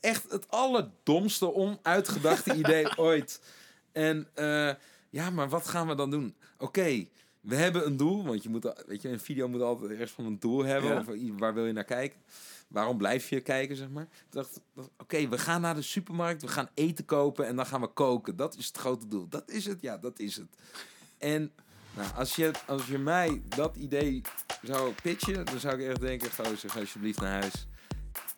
echt het allerdomste onuitgedachte idee ooit. En eh, ja, maar wat gaan we dan doen? Oké, we hebben een doel. Want je moet, weet je, een video moet altijd ergens van een doel hebben. Ja. Of waar wil je naar kijken? Waarom blijf je kijken, zeg maar? Ik dacht, oké, we gaan naar de supermarkt. We gaan eten kopen en dan gaan we koken. Dat is het grote doel. Dat is het, ja, dat is het. En nou, als, je, als je mij dat idee zou pitchen, dan zou ik echt denken, gozer, ga alsjeblieft naar huis.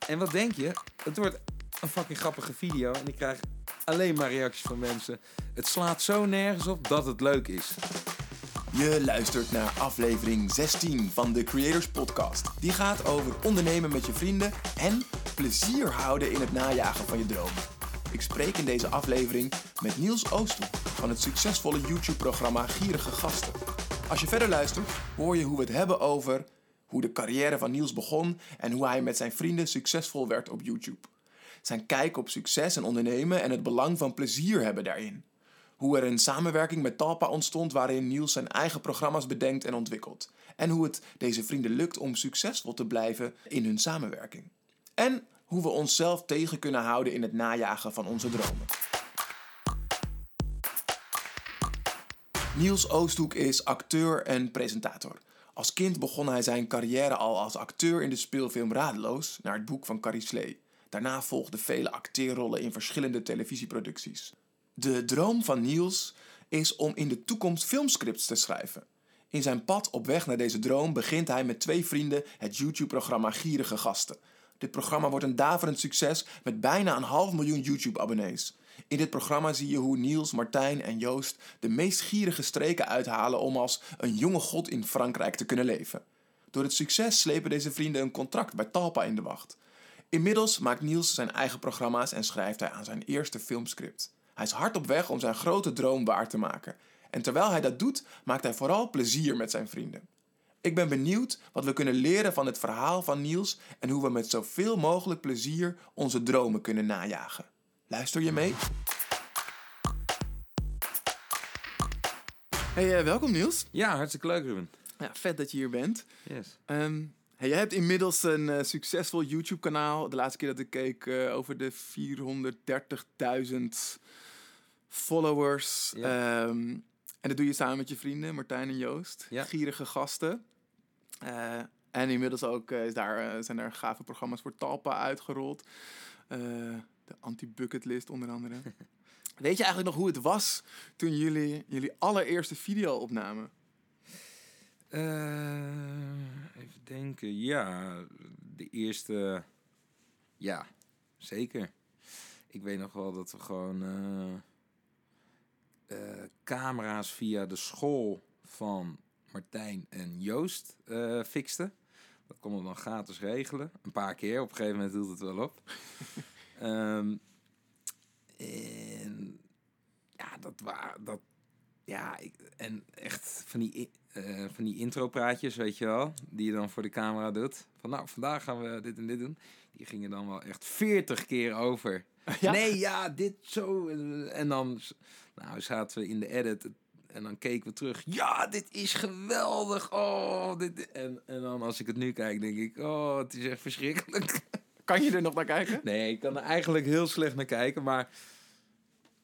En wat denk je? Het wordt een fucking grappige video en ik krijg alleen maar reacties van mensen. Het slaat zo nergens op dat het leuk is. Je luistert naar aflevering 16 van de Creators Podcast. Die gaat over ondernemen met je vrienden en plezier houden in het najagen van je dromen. Ik spreek in deze aflevering met Niels Oosthoek van het succesvolle YouTube-programma Gierige Gasten. Als je verder luistert, hoor je hoe we het hebben over hoe de carrière van Niels begon en hoe hij met zijn vrienden succesvol werd op YouTube. Zijn kijk op succes en ondernemen en het belang van plezier hebben daarin. Hoe er een samenwerking met Talpa ontstond waarin Niels zijn eigen programma's bedenkt en ontwikkelt. En hoe het deze vrienden lukt om succesvol te blijven in hun samenwerking. En hoe we onszelf tegen kunnen houden in het najagen van onze dromen. Niels Oosthoek is acteur en presentator. Als kind begon hij zijn carrière al als acteur in de speelfilm Radeloos, naar het boek van Carrie Slee. Daarna volgden vele acteerrollen in verschillende televisieproducties. De droom van Niels is om in de toekomst filmscripts te schrijven. In zijn pad op weg naar deze droom begint hij met twee vrienden het YouTube-programma Gierige Gasten. Dit programma wordt een daverend succes met bijna een half miljoen YouTube-abonnees. In dit programma zie je hoe Niels, Martijn en Joost de meest gierige streken uithalen om als een jonge god in Frankrijk te kunnen leven. Door het succes slepen deze vrienden een contract bij Talpa in de wacht. Inmiddels maakt Niels zijn eigen programma's en schrijft hij aan zijn eerste filmscript. Hij is hard op weg om zijn grote droom waar te maken. En terwijl hij dat doet, maakt hij vooral plezier met zijn vrienden. Ik ben benieuwd wat we kunnen leren van het verhaal van Niels en hoe we met zoveel mogelijk plezier onze dromen kunnen najagen. Luister je mee? Hey, eh, welkom Niels. Ja, hartstikke leuk, Ruben. Ja, vet dat je hier bent. Yes. Ehm, hey, jij hebt inmiddels een eh, succesvol YouTube-kanaal. De laatste keer dat ik keek eh, over de 430.000 followers. Ja. Ehm, en dat doe je samen met je vrienden Martijn en Joost. Ja. Gierige gasten. Eh, en inmiddels ook is daar, zijn er gave programma's voor Talpa uitgerold. De anti-bucketlist onder andere. Weet je eigenlijk nog hoe het was toen jullie jullie allereerste video opnamen? Eh, even denken. Ja, de eerste. Ja, zeker. Ik weet nog wel dat we gewoon eh, eh, camera's via de school van Martijn en Joost eh fixten. Dat konden we dan gratis regelen. Een paar keer. Op een gegeven moment hield het wel op. Ehm, en ja, dat waren dat. Ja, ik, en echt van die, eh, van die intro-praatjes, weet je wel, die je dan voor de camera doet. Van nou, vandaag gaan we dit en dit doen. Die gingen dan wel echt veertig keer over. Ja? Nee, ja, dit zo. En dan, nou, zaten we in de edit en dan keken we terug. Ja, dit is geweldig. Oh, dit. En, en dan als ik het nu kijk, denk ik, oh, het is echt verschrikkelijk. Kan je er nog naar kijken? Nee, ik kan er eigenlijk heel slecht naar kijken, maar...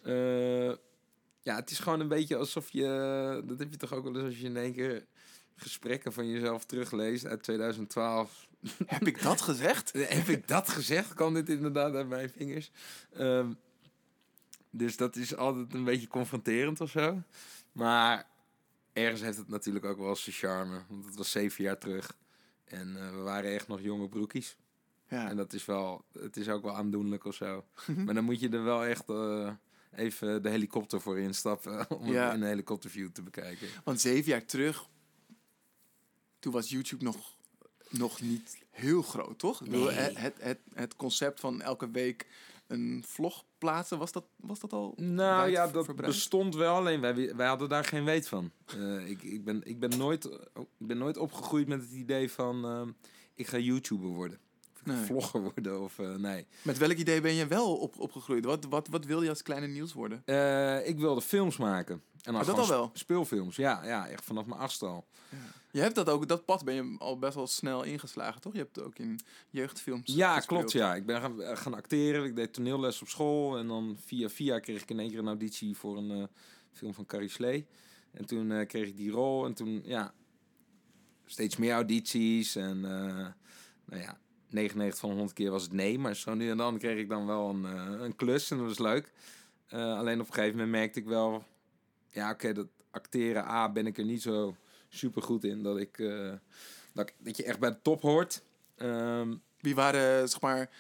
eh, ja, het is gewoon een beetje alsof je... Dat heb je toch ook wel eens als je in één keer gesprekken van jezelf terugleest uit 2012. Heb ik dat gezegd? heb ik dat gezegd? Kan dit inderdaad uit mijn vingers? Ehm, dus dat is altijd een beetje confronterend of zo. Maar ergens heeft het natuurlijk ook wel zijn charme. Want het was zeven jaar terug. En eh, we waren echt nog jonge broekies. Ja. En dat is wel, het is ook wel aandoenlijk of zo. maar dan moet je er wel echt eh, even de helikopter voor instappen om Ja. een helikopterview te bekijken. Want zeven jaar terug, toen was YouTube nog, nog niet heel groot, toch? Bedoel, het, het, het, concept van elke week een vlog plaatsen, was dat, was dat al Nou ja, dat bestond wel, alleen wij, wij hadden daar geen weet van. Eh, ik, ik, ben, ik, ben nooit, ik ben nooit opgegroeid met het idee van, ehm, ik ga YouTuber worden. Nee. vlogger worden of eh, nee. Met welk idee ben je wel op, opgegroeid? Wat, wat, wat wil je als kleine Niels worden? Eh, ik wilde films maken. En dan Oh, dat al wel? sp- Speelfilms, ja, ja, echt vanaf mijn achtste al. Je hebt dat ook, dat pad ben je al best wel snel ingeslagen, toch? Je hebt ook in jeugdfilms Ja, gespeeld. klopt, ja. Ik ben gaan, eh, gaan acteren. Ik deed toneelles op school. En dan via via kreeg ik in één keer een auditie voor een film van Carrie Slee. En toen kreeg ik die rol. En toen, ja, steeds meer audities. En, nou ja, 99 van de 100 keer was het nee. Maar zo nu en dan kreeg ik dan wel een, eh, een klus. En dat was leuk. Eh, alleen op een gegeven moment merkte ik wel... Ja, oké, dat acteren, A, ben ik er niet zo super goed in. Dat, ik, eh, dat, ik- dat je echt bij de top hoort. Ehm, Wie waren, zeg maar,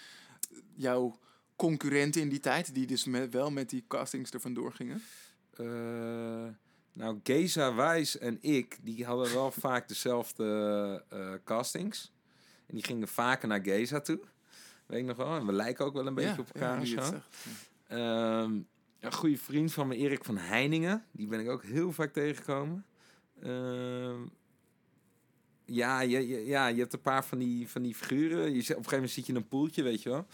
jouw concurrenten in die tijd, die dus met, wel met die castings er vandoor gingen? Nou, Geza Wijs en ik, die hadden wel vaak dezelfde castings. En die gingen vaker naar Geza toe. Weet ik nog wel. En we lijken ook wel een beetje op elkaar ja. Ehm, een goede vriend van me, Erik van Heiningen. Die ben ik ook heel vaak tegengekomen. Ehm, ja, je, je- ja, je hebt een paar van die, van die figuren. Je, op een gegeven moment zit je in een poeltje, weet je wel.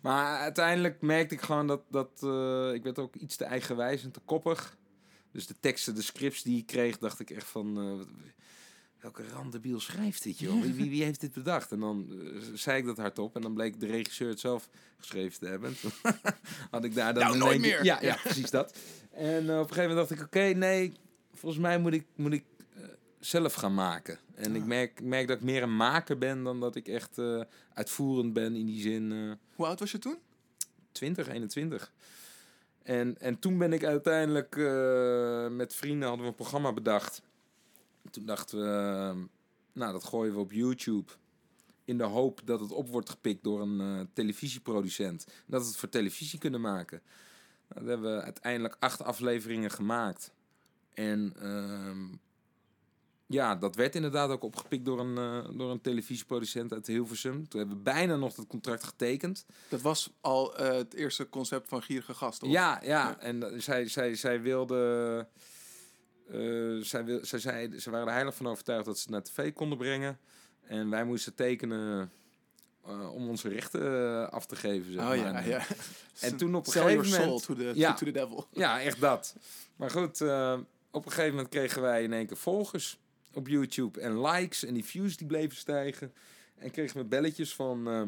Maar uiteindelijk merkte ik gewoon dat... dat eh, ik werd ook iets te eigenwijs en te koppig. Dus de teksten, de scripts die ik kreeg, dacht ik echt van... eh, welke randebiel schrijft dit, joh? Wie, wie, wie heeft dit bedacht? En dan eh, zei ik dat hardop. En dan bleek de regisseur het zelf geschreven te hebben. Had ik daar dan... Nou, nooit meer. Ja, ja, precies dat. En eh, op een gegeven moment dacht ik, oké, nee... Volgens mij moet ik, moet ik eh, zelf gaan maken. En ik Ah. merk, ik merk dat ik meer een maker ben dan dat ik echt uitvoerend ben in die zin... Hoe oud was je toen? 20, 21. En, en toen ben ik uiteindelijk met vrienden hadden we een programma bedacht. Toen dachten we, eh, nou dat gooien we op YouTube. In de hoop dat het op wordt gepikt door een eh, televisieproducent. Dat we het voor televisie kunnen maken. Nou, dat hebben we uiteindelijk acht afleveringen gemaakt. En ehm, ja, dat werd inderdaad ook opgepikt door een, eh, door een televisieproducent uit Hilversum. Toen hebben we bijna nog het contract getekend. Dat was al eh, het eerste concept van Gierige Gast, toch? Ja, ja. Ja. En zij, zij, zij wilde. Eh, zij, wil, zij, zei, ze waren er heilig van overtuigd dat ze het naar tv konden brengen. En wij moesten tekenen eh, om onze rechten eh, af te geven. Zeg Oh maar. ja, ja. En toen op een Sell gegeven moment- soul to the, Ja. to the devil. Ja, echt dat. Maar goed, eh, op een gegeven moment kregen wij in één keer volgers op YouTube en likes en die views die bleven stijgen. En kregen we belletjes van eh,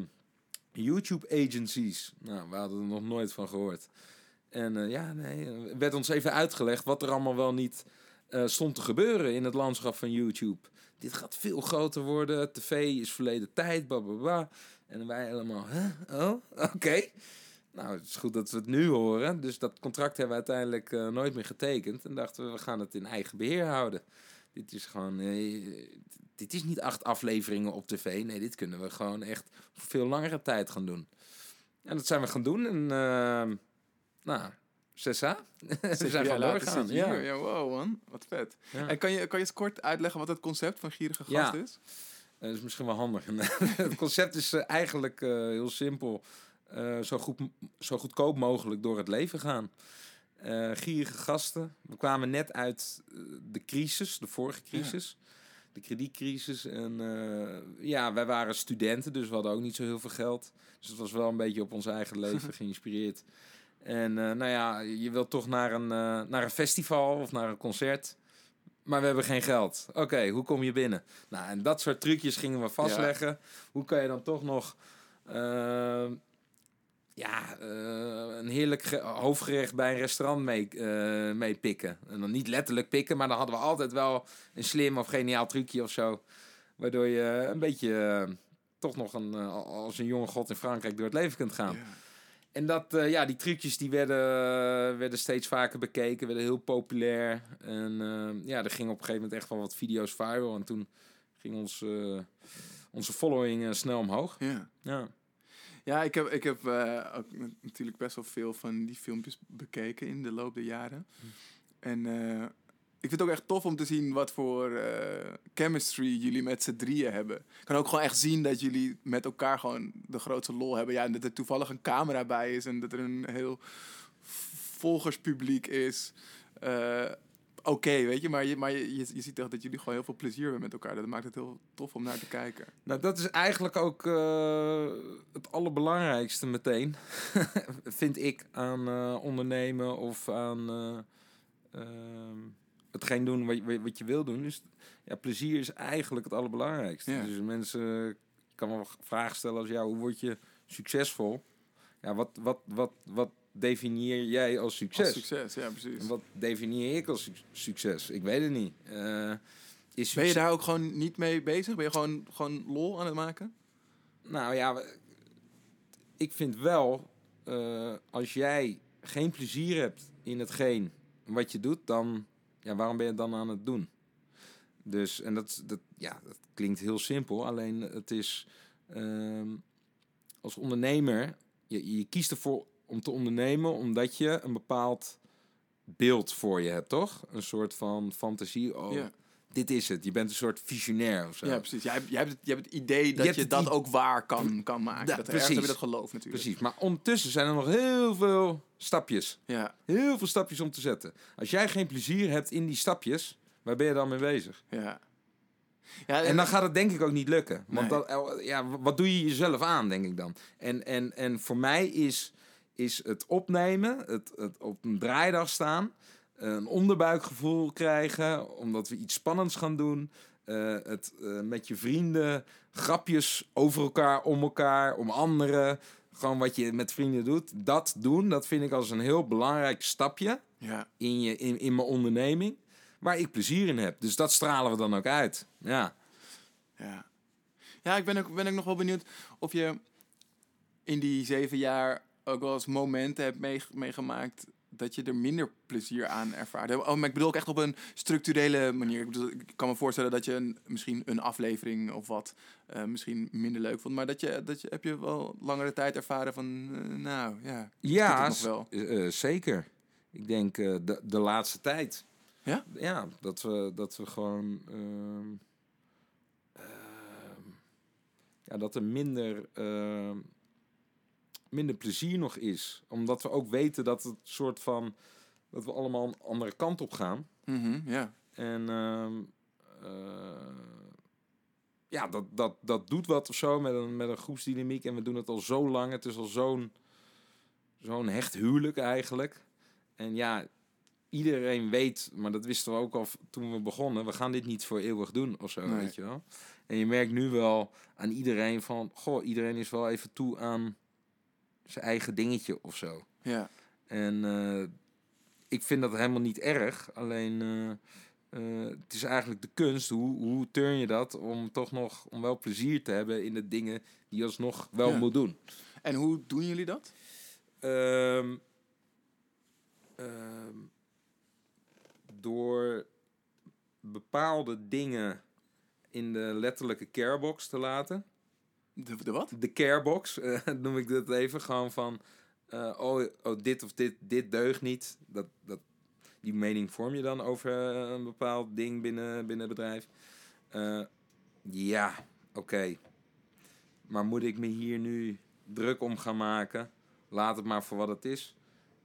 YouTube agencies. Nou, we hadden er nog nooit van gehoord. En ja, nee, er werd ons even uitgelegd wat er allemaal wel niet eh, stond te gebeuren in het landschap van YouTube. Dit gaat veel groter worden, tv is verleden tijd, bla. En wij helemaal, huh? Oh, oké. Nou, het is goed dat we het nu horen. Dus dat contract hebben we uiteindelijk eh, nooit meer getekend. En dachten we, we gaan het in eigen beheer houden. Dit is gewoon... eh, dit is niet acht afleveringen op tv. Nee, dit kunnen we gewoon echt voor veel langere tijd gaan doen. En dat zijn we gaan doen. En uh, nou, 6A. we zijn gewoon zit je Ja. hier. ja, wow man, wat vet. Ja. En kan je, kan je eens kort uitleggen wat het concept van Gierige Ja. Gast is? Eh, Dat is misschien wel handig. het concept is eh, eigenlijk eh, heel simpel. Zo, goed, zo goedkoop mogelijk door het leven gaan. Gierige gasten. We kwamen net uit de crisis, de vorige crisis. De kredietcrisis. En ja, wij waren studenten, dus we hadden ook niet zo heel veel geld. Dus het was wel een beetje op ons eigen leven geïnspireerd. En eh, nou ja, je wilt toch naar een, eh, naar een festival of naar een concert. Maar we hebben geen geld. Oké, hoe kom je binnen? Nou, en dat soort trucjes gingen we vastleggen. Hoe kan je dan toch nog eh, ja, eh, een heerlijk ge- hoofdgerecht bij een restaurant mee, mee pikken? En dan niet letterlijk pikken, maar dan hadden we altijd wel een slim of geniaal trucje of zo. Waardoor je een beetje toch nog een, als een jonge god in Frankrijk door het leven kunt gaan. Ja. En dat, eh, ja, die trucjes die werden, werden steeds vaker bekeken, werden heel populair. En eh, ja, er gingen op een gegeven moment echt wel wat video's viral. En toen ging ons, eh, onze following eh, snel omhoog. Ja. Ja. Ja, ik heb, ik heb eh, ook natuurlijk best wel veel van die filmpjes bekeken in de loop der jaren. En eh, ik vind het ook echt tof om te zien wat voor eh, chemistry jullie met z'n drieën hebben. Ik kan ook gewoon echt zien dat jullie met elkaar gewoon de grootste lol hebben. Ja, en dat er toevallig een camera bij is en dat er een heel volgerspubliek is. Eh, oké, weet je. Maar, je, maar je, je, ziet toch dat jullie gewoon heel veel plezier hebben met elkaar. Dat maakt het heel tof om naar te kijken. Nou, dat is eigenlijk ook eh, het allerbelangrijkste meteen, vind ik, aan ondernemen of aan eh, ehm, hetgeen doen wat je, wat je wil doen. Dus ja, plezier is eigenlijk het allerbelangrijkste. Ja. Dus mensen, kan wel vragen stellen als, ja, hoe word je succesvol? Ja, wat, wat, wat, wat definieer jij als succes? Als succes, ja, precies. En wat definieer ik als suc- succes? Ik weet het niet. Eh, is Ben je daar ook gewoon niet mee bezig? Ben je gewoon, gewoon lol aan het maken? Nou ja, ik vind wel, eh, als jij geen plezier hebt in hetgeen wat je doet, dan, ja, waarom ben je het dan aan het doen? Dus, en dat, dat, ja, dat klinkt heel simpel, alleen het is ehm, als ondernemer, je, je kiest ervoor om te ondernemen omdat je een bepaald beeld voor je hebt, toch? Een soort van fantasie, oh, Ja. dit is het. Je bent een soort visionair of zo. Ja, precies. Jij, hebt- jij, hebt het, jij hebt het idee dat je, dat ook waar kan, kan maken. Ja, dat precies. heb je dat geloof natuurlijk. Precies, maar ondertussen zijn er nog heel veel stapjes. Ja, Heel veel stapjes om te zetten. Als jij geen plezier hebt in die stapjes, waar ben je dan mee bezig? ja. ja En dan gaat het denk ik ook niet lukken. Want Nee. dat, eh, ja, wat doe je jezelf aan, denk ik dan? En, en, en voor mij is, is het opnemen, het, het op een draaidag staan, een onderbuikgevoel krijgen, omdat we iets spannends gaan doen. eh, het eh, met je vrienden, grapjes over elkaar, om elkaar, om anderen. Gewoon wat je met vrienden doet. Dat doen, dat vind ik als een heel belangrijk stapje ja. in, je, in, in mijn onderneming. Waar ik plezier in heb. Dus dat stralen we dan ook uit. Ja. Ja, ja ik ben ook, ben ook nog wel benieuwd of je in die zeven jaar ook wel eens momenten hebt mee- meegemaakt dat je er minder plezier aan ervaart. Oh, maar ik bedoel ook echt op een structurele manier. Ik, bedoel, ik kan me voorstellen dat je een, misschien een aflevering of wat eh, misschien minder leuk vond. Maar dat je, dat je, heb je wel langere tijd ervaren van, eh, nou ja, Ja, nog wel. eh, zeker. Ik denk de, de laatste tijd. Ja? Ja, dat we, dat we gewoon... ehm, ehm, ja, dat er minder, ehm, minder plezier nog is. Omdat we ook weten dat het soort van... Dat we allemaal een andere kant op gaan. Ja. En ehm, eh, ja, dat, dat, dat doet wat of zo met een, met een groepsdynamiek. En we doen het al zo lang. Het is al zo'n zo'n hecht huwelijk eigenlijk. En ja, iedereen weet, maar dat wisten we ook al toen we begonnen. We gaan dit niet voor eeuwig doen of zo, Nee. weet je wel. En je merkt nu wel aan iedereen van... Goh, iedereen is wel even toe aan zijn eigen dingetje of zo. ja. En eh, ik vind dat helemaal niet erg. Alleen eh, eh, het is eigenlijk de kunst. Hoe, hoe turn je dat om toch nog om wel plezier te hebben in de dingen die je alsnog wel Ja. moet doen. En hoe doen jullie dat? Ehm, ehm, door bepaalde dingen in de letterlijke carebox te laten. De, de wat? de carebox, eh, noem ik dat even. Gewoon van, eh, oh, oh, dit of dit, dit deugt niet. Dat, dat, die mening vorm je dan over eh, een bepaald ding binnen, binnen het bedrijf. Ja, oké. Maar moet ik me hier nu druk om gaan maken? Laat het maar voor wat het is.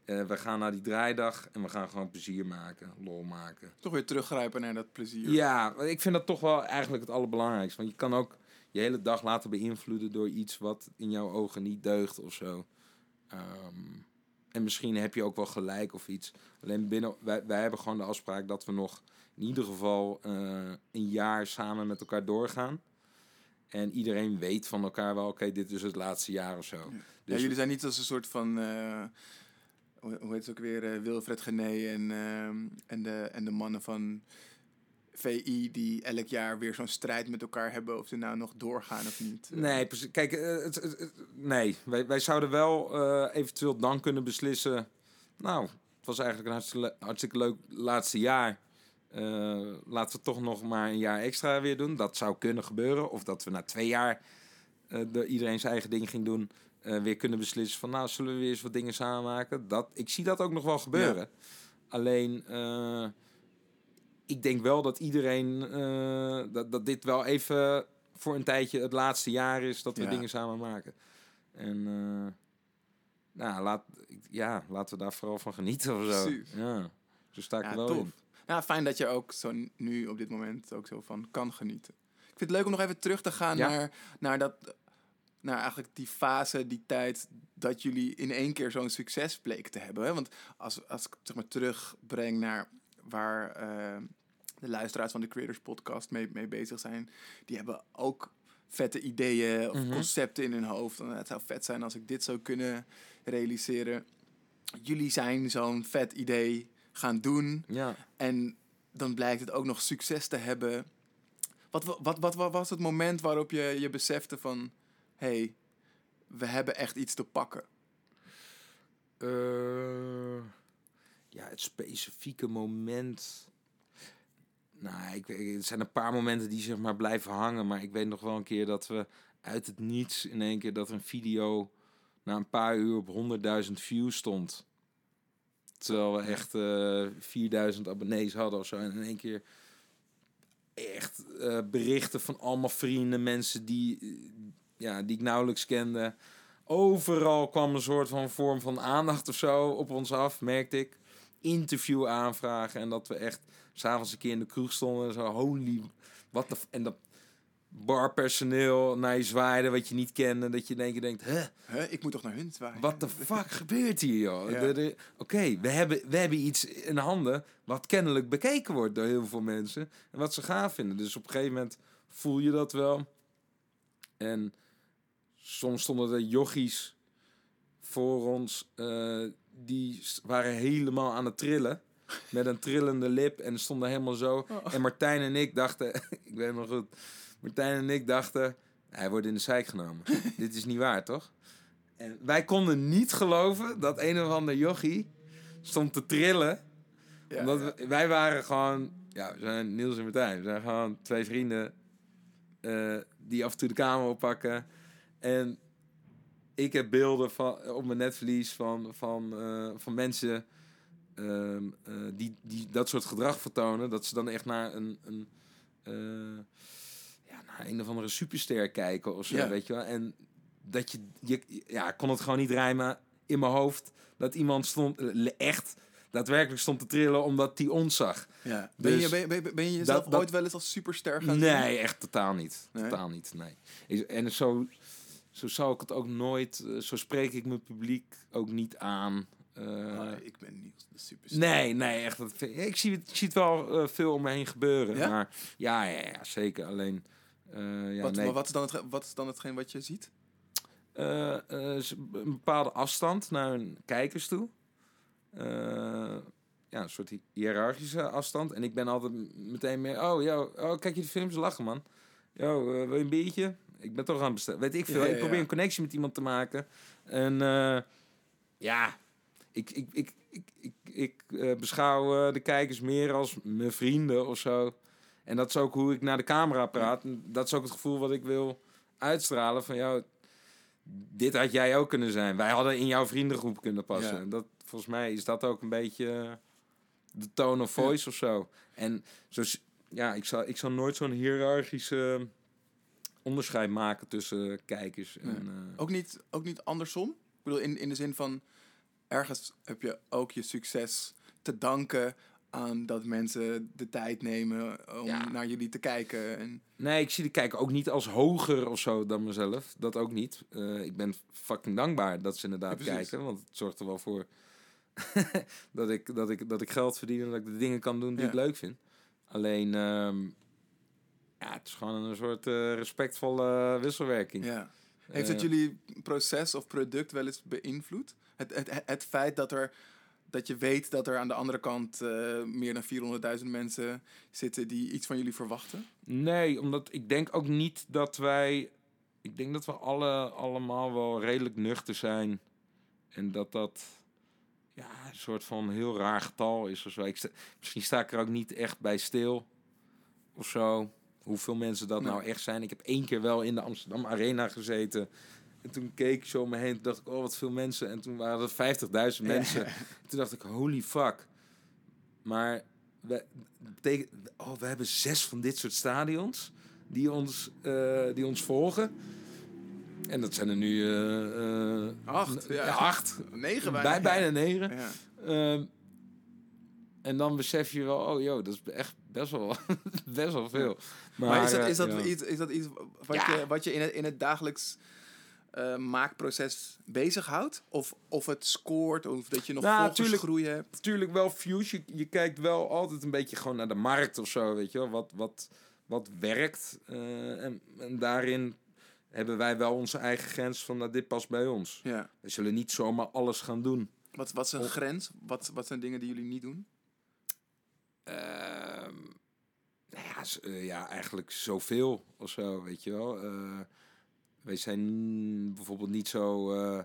We gaan naar die draaidag en we gaan gewoon plezier maken, lol maken. Toch weer teruggrijpen naar dat plezier. Ja, ik vind dat toch wel eigenlijk het allerbelangrijkste. Want je kan ook je hele dag laten beïnvloeden door iets wat in jouw ogen niet deugt of zo. Ehm, en misschien heb je ook wel gelijk of iets. Alleen binnen, wij, wij hebben gewoon de afspraak dat we nog in ieder geval eh, een jaar samen met elkaar doorgaan. En iedereen weet van elkaar wel, oké, dit is het laatste jaar of zo. Ja, Dus jullie zijn niet als een soort van. eh, hoe heet het ook weer? eh, Wilfred Gené en, ehm, en, de, en de mannen van VI. die elk jaar weer zo'n strijd met elkaar hebben. of ze nou nog doorgaan of niet. Eh, Nee, precies. Kijk, eh, het, het- het- nee. Wij, wij zouden wel eh, eventueel dan kunnen beslissen. Nou, het was eigenlijk een hartstikke, le- hartstikke leuk laatste jaar. Eh, laten we toch nog maar een jaar extra weer doen. Dat zou kunnen gebeuren. Of dat we na twee jaar de, iedereen zijn eigen ding ging doen. weer kunnen beslissen van nou, zullen we weer eens wat dingen samen maken. Dat, ik zie dat ook nog wel gebeuren. Alleen, ik denk wel dat iedereen, eh, dat, dat dit wel even voor een tijdje het laatste jaar is dat we Ja. dingen samen maken. En eh, nou, laat, ja, laten we daar vooral van genieten of zo. Precies. Ja, zo sta ik Ja, er wel tof. in. Ja, fijn dat je ook zo nu op dit moment ook zo van kan genieten. Ik vind het leuk om nog even terug te gaan Ja. naar, naar, dat, naar eigenlijk die fase, die tijd dat jullie in één keer zo'n succes bleken te hebben. Hè? Want als, als ik het zeg maar terugbreng naar waar eh, de luisteraars van de Creators Podcast mee, mee bezig zijn, die hebben ook vette ideeën of Mhm. concepten in hun hoofd. En het zou vet zijn als ik dit zou kunnen realiseren. Jullie zijn zo'n vet idee gaan doen. Ja. En dan blijkt het ook nog succes te hebben. Wat, wa- wat, wat, wat was het moment waarop je je besefte van... hé, hey, we hebben echt iets te pakken. Eh, ja, het specifieke moment. Nou, ik, er zijn een paar momenten die zeg maar blijven hangen. Maar ik weet nog wel een keer dat we uit het niets in één keer dat een video na een paar uur op 100.000 views stond. Terwijl we echt eh 4000 abonnees hadden of zo. En in één keer echt eh, berichten van allemaal vrienden, mensen die, eh, ja, die ik nauwelijks kende. Overal kwam een soort van vorm van aandacht of zo op ons af, merkte ik. Interview aanvragen en dat we echt s'avonds een keer in de kroeg stonden en zo, holy, wat de... En dat barpersoneel naar je zwaaide wat je niet kende, dat je in één keer denkt, hè, Huh? Ik moet toch naar hun zwaaien? wat de fuck gebeurt hier, joh? Ja. Oké, we, hebben, we hebben iets in handen wat kennelijk bekeken wordt door heel veel mensen. En wat ze gaaf vinden. Dus op een gegeven moment voel je dat wel. En soms stonden er jochies voor ons. eh, die waren helemaal aan het trillen. Met een trillende lip en stonden helemaal zo. Oh. En Martijn en ik dachten, ik weet nog goed. Martijn en ik dachten, hij wordt in de zeik genomen. Dit is niet waar, toch? En wij konden niet geloven dat een of ander jochie stond te trillen. Ja, omdat ja. we- wij waren gewoon, ja, we zijn Niels en Martijn. We zijn gewoon twee vrienden eh, die af en toe de kamer oppakken. En ik heb beelden van, op mijn netvlies van, van, eh, van mensen ehm, eh, die, die dat soort gedrag vertonen. Dat ze dan echt naar een, een, eh, ja, naar een of andere superster kijken of zo, Ja. weet je wel. En dat je, je, ja, kon het gewoon niet rijmen in mijn hoofd. Dat iemand stond, eh, echt, daadwerkelijk stond te trillen omdat die ons zag. Ja. Ben, je, Dus- ben, je- ben, je- ben je jezelf dat- dat- ooit wel eens als superster gaan? Nee, echt totaal niet. Nee? Totaal niet, nee. En zo, zo zou ik het ook nooit... Zo spreek ik mijn publiek ook niet aan. Eh, Ah, ik ben niet de superster. nee, nee, echt. Dat ik, zie het, ik zie het wel eh, veel om me heen gebeuren. Ja? Maar ja, ja, ja, zeker. Alleen... eh, ja, wat, nee. maar wat, is dan het, wat is dan hetgeen wat je ziet? Een bepaalde afstand naar hun kijkers toe. Ja, een soort hi- hiërarchische afstand. En ik ben altijd meteen meer... Oh, yo, oh kijk je de films? Lachen, man. Yo, wil je een biertje? Ik ben toch aan het bestellen. Weet ik veel. Ja, ja, ik probeer een connectie met iemand te maken. En ja, ik, ik, ik, ik, ik, ik eh, beschouw eh, de kijkers meer als mijn vrienden of zo. En dat is ook hoe ik naar de camera praat. En dat is ook het gevoel wat ik wil uitstralen van jou. Dit had jij ook kunnen zijn. Wij hadden in jouw vriendengroep kunnen passen. Ja. En dat, volgens mij is dat ook een beetje de tone of voice of zo. En zo, ja, ik zal, ik zal nooit zo'n hiërarchische onderscheid maken tussen kijkers. En, Nee. eh, Ook niet, ook niet andersom? Ik bedoel, in, in de zin van... Ergens heb je ook je succes te danken aan dat mensen de tijd nemen om Ja. naar jullie te kijken. En, Nee, ik zie de kijker ook niet als hoger of zo dan mezelf. Dat ook niet. Eh, ik ben fucking dankbaar dat ze inderdaad Ja, kijken. Want het zorgt er wel voor dat, ik, dat, ik, dat ik geld verdien en dat ik de dingen kan doen die Ja. ik leuk vind. Alleen, ehm, ja, het is gewoon een soort eh, respectvolle wisselwerking. ja. Heeft het Eh, jullie proces of product wel eens beïnvloed? Het, het, het, feit dat, er, dat je weet dat er aan de andere kant eh, meer dan 400.000 mensen zitten die iets van jullie verwachten? Nee, omdat ik denk ook niet dat wij... Ik denk dat we alle, allemaal wel redelijk nuchter zijn. En dat dat ja, een soort van heel raar getal is of zo. Ik sta- misschien sta ik er ook niet echt bij stil of zo. Hoeveel mensen dat Nee. nou echt zijn. Ik heb één keer wel in de Amsterdam Arena gezeten. En toen keek ik zo om me heen. Toen dacht ik, oh wat veel mensen. En toen waren er 50.000 mensen. Toen dacht ik, holy fuck. Maar we, betekent, oh, we hebben zes van dit soort stadions die ons, eh, die ons volgen. En dat zijn er nu eh, eh, Acht, ja. acht. Negen Bij, bijna. bijna negen. Ja. Ehm, En dan besef je wel, oh joh, dat is echt best wel, best wel veel. Maar, Maar, is, dat, is, dat iets, is dat iets wat je, wat je in het, in het dagelijks eh, maakproces bezighoudt? Of, of het scoort, of dat je nog Nou, volgersgroei hebt? natuurlijk wel views. Je, je kijkt wel altijd een beetje gewoon naar de markt of zo, weet je wel. Wat, wat, wat werkt. eh, en, en daarin hebben wij wel onze eigen grens van, nou, dit past bij ons. Ja. We zullen niet zomaar alles gaan doen. Wat, wat is een Of- grens? Wat, wat zijn dingen die jullie niet doen? Ehm, nou ja, eh, ja, eigenlijk zoveel of zo, weet je wel. Wij zijn bijvoorbeeld niet zo... eh,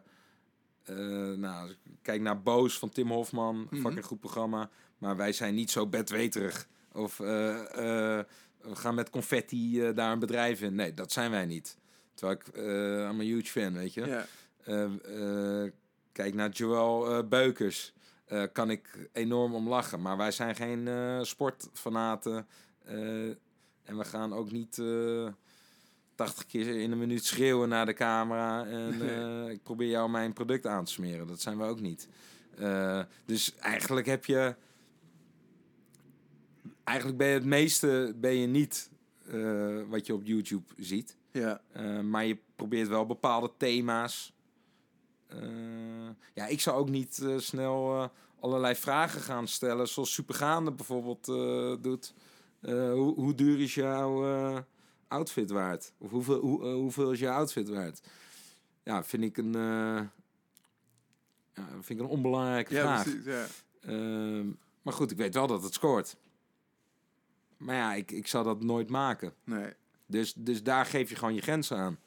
eh, nou, kijk naar Boos van Tim Hofman, Mhm. fucking goed programma. Maar wij zijn niet zo bedweterig. Of eh, we gaan met confetti daar een bedrijf in. Nee, dat zijn wij niet. Terwijl ik, I'm a huge fan, weet je. Kijk naar Joël eh, Beukers. Kan ik enorm om lachen. Maar wij zijn geen sportfanaten. En we gaan ook niet 80 keer in een minuut schreeuwen naar de camera. En eh, ik probeer jou mijn product aan te smeren. Dat zijn we ook niet. Eh, dus eigenlijk heb je... Eigenlijk ben je het meeste ben je niet eh, wat je op YouTube ziet. Ja. Maar je probeert wel bepaalde thema's. Ja, ik zou ook niet snel allerlei vragen gaan stellen, zoals Supergaande bijvoorbeeld doet. Hoe, hoe, duur is jouw outfit waard? Of hoeveel, hoe, hoeveel is jouw outfit waard? Ja, vind ik een, ja, vind ik een onbelangrijke ja, vraag. Precies, ja. Ehm, maar goed, ik weet wel dat het scoort. Maar ja, ik, ik zou dat nooit maken. Nee. Dus, dus daar geef je gewoon je grenzen aan.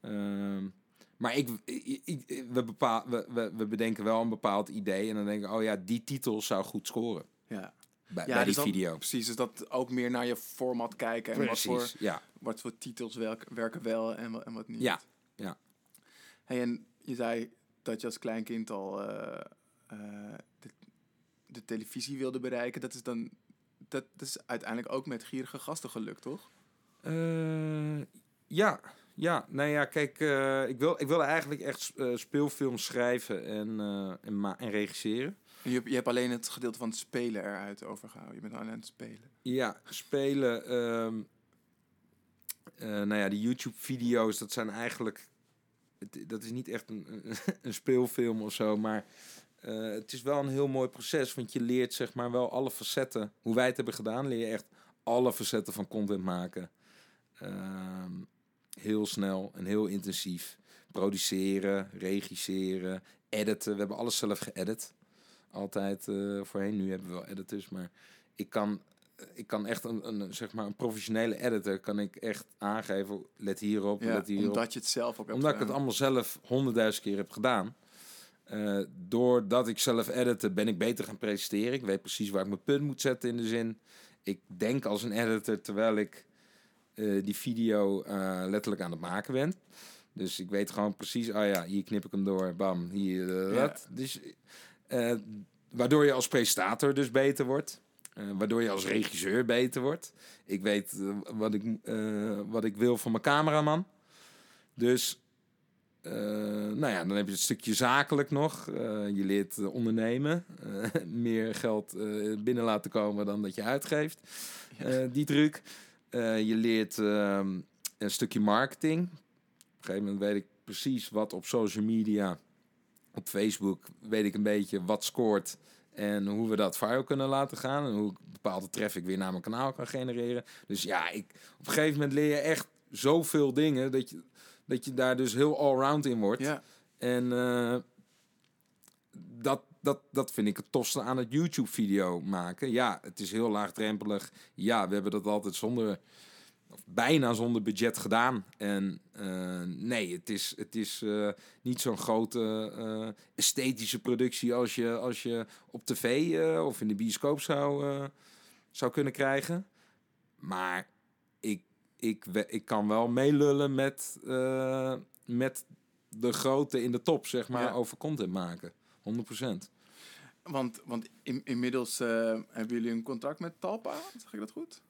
Uh, maar ik, ik, ik, we, bepaal, we, we, we, bedenken wel een bepaald idee. En dan denken we, oh ja, die titel zou goed scoren. Ja. Bij, ja, bij dus die dan, video. Precies, dus dat ook meer naar je format kijken. En precies, wat voor, ja. wat voor titels werken, werken wel en, wat- en wat niet. Ja, ja. Hey, en je zei dat je als kleinkind al uh, uh, de, de televisie wilde bereiken. Dat is dan dat is uiteindelijk ook met gierige gasten gelukt, toch? Uh, ja, ja. Nou ja, kijk, ik, wil, ik wilde eigenlijk echt speelfilms schrijven en, en, en regisseren. Je, je hebt alleen het gedeelte van het spelen eruit overgehouden. Je bent alleen aan het spelen. Ja, spelen. Um, nou ja, die YouTube-video's, dat zijn eigenlijk. Het, dat is niet echt een, een speelfilm of zo, maar uh, het is wel een heel mooi proces, want je leert zeg maar wel alle facetten. Hoe wij het hebben gedaan, leer je echt alle facetten van content maken. Uh, heel snel en heel intensief. Produceren, regisseren, editen. We hebben alles zelf geëdit. Altijd uh, voorheen. Nu hebben we wel editors, maar ik kan, ik kan echt een, een, zeg maar een professionele editor kan ik echt aangeven. Let hierop, ja, let hierop. Omdat je het zelf ook hebt Omdat ik het allemaal zelf honderdduizend keer heb gedaan. Uh, doordat ik zelf edite, ben ik beter gaan presenteren. Ik weet precies waar ik mijn punt moet zetten in de zin. Ik denk als een editor terwijl ik uh, die video uh, letterlijk aan het maken ben. Dus ik weet gewoon precies, oh ja, hier knip ik hem door, bam, hier, uh, Ja. dat. Dus, uh, waardoor je als presentator dus beter wordt. Uh, waardoor je als regisseur beter wordt. Ik weet uh, wat, ik, wat ik wil van mijn cameraman. Dus, nou ja, dan heb je het stukje zakelijk nog. Je leert ondernemen. Meer geld binnen laten komen dan dat je uitgeeft. Die truc. Je leert um, een stukje marketing. Op een gegeven moment weet ik precies wat op social media, op Facebook, weet ik een beetje wat scoort. En hoe we dat viral kunnen laten gaan. En hoe ik bepaalde traffic weer naar mijn kanaal kan genereren. Dus ja, ik, op een gegeven moment leer je echt zoveel dingen dat je, dat je daar dus heel allround in wordt. Ja. En uh, dat, dat, dat vind ik het tofste aan het YouTube-video maken. Ja, het is heel laagdrempelig. Ja, we hebben dat altijd zonder, of bijna zonder budget gedaan. En uh, nee, het is, het is uh, niet zo'n grote uh, esthetische productie als je, als je op tv of in de bioscoop zou, zou kunnen krijgen. Maar ik, ik, ik kan wel meelullen met, met de grote in de top, zeg maar, Ja. over content maken. 100%. Want, want in, inmiddels hebben jullie een contract met Talpa, zeg ik dat goed?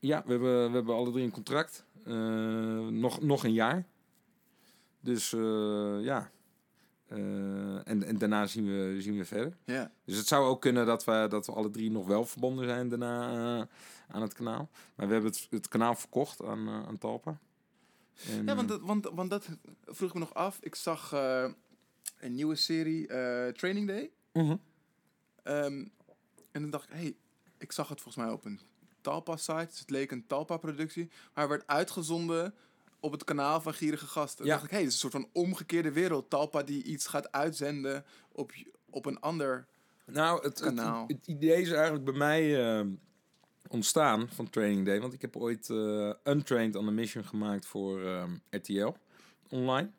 Uh, ja, we hebben, we hebben alle drie een contract. Uh, nog, nog een jaar. Dus uh, ja, Eh, en, en daarna zien we, zien we verder. Ja. Dus het zou ook kunnen dat we, dat we alle drie nog wel verbonden zijn daarna eh, aan het kanaal. Maar we hebben het, het kanaal verkocht aan, eh, aan Talpa. En, Ja, want eh, dat, want, want dat vroeg ik me nog af. Ik zag eh, een nieuwe serie, eh, Training Day. mhm. Ehm, en dan dacht ik, hey, ik zag het volgens mij op een Talpa-site. Dus het leek een Talpa-productie. Maar het werd uitgezonden op het kanaal van Gierige Gasten. Ja. dacht ik, hey, dit is een soort van omgekeerde wereld. Talpa die iets gaat uitzenden op, op een ander... Nou, het, het, Kanaal. het idee is eigenlijk bij mij eh, ontstaan van Training Day. Want ik heb ooit eh, Untrained on a Mission gemaakt voor ehm, RTL online.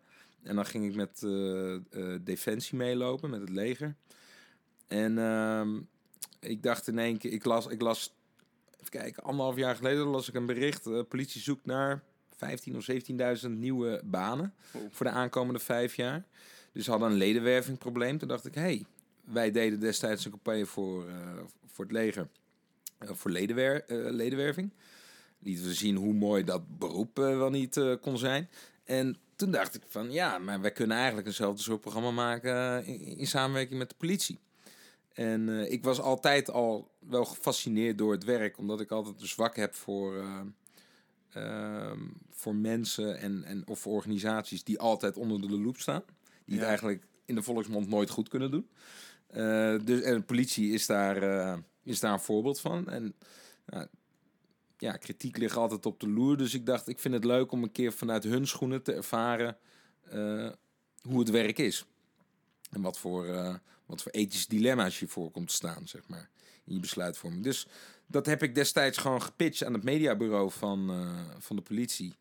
En dan ging ik met eh, eh, Defensie meelopen, met het leger. En ehm, ik dacht in één keer, ik las, ik las, even kijken, anderhalf jaar geleden las ik een bericht. eh, politie zoekt naar 15 of 17.000 nieuwe banen Wow. voor de aankomende vijf jaar. Dus hadden een ledenwervingprobleem. Toen dacht ik, hé, hey, wij deden destijds een campagne voor, eh, voor het leger. eh, voor ledenwer eh, ledenwerving. Lieten we zien hoe mooi dat beroep wel niet kon zijn. En toen dacht ik van, ja, maar wij kunnen eigenlijk eenzelfde soort programma maken in, in samenwerking met de politie. En eh, ik was altijd al wel gefascineerd door het werk, omdat ik altijd een zwak heb voor, eh, ehm, voor mensen en, en, of voor organisaties die altijd onder de loep staan. Die Ja. het eigenlijk in de volksmond nooit goed kunnen doen. Eh, dus, en de politie is daar, is daar een voorbeeld van. En ja, kritiek ligt altijd op de loer. Dus ik dacht, ik vind het leuk om een keer vanuit hun schoenen te ervaren hoe het werk is. En wat voor, wat voor ethische dilemma's je voor komt te staan, zeg maar, in je besluitvorming. Dus dat heb ik destijds gewoon gepitcht aan het mediabureau van, eh, van de politie.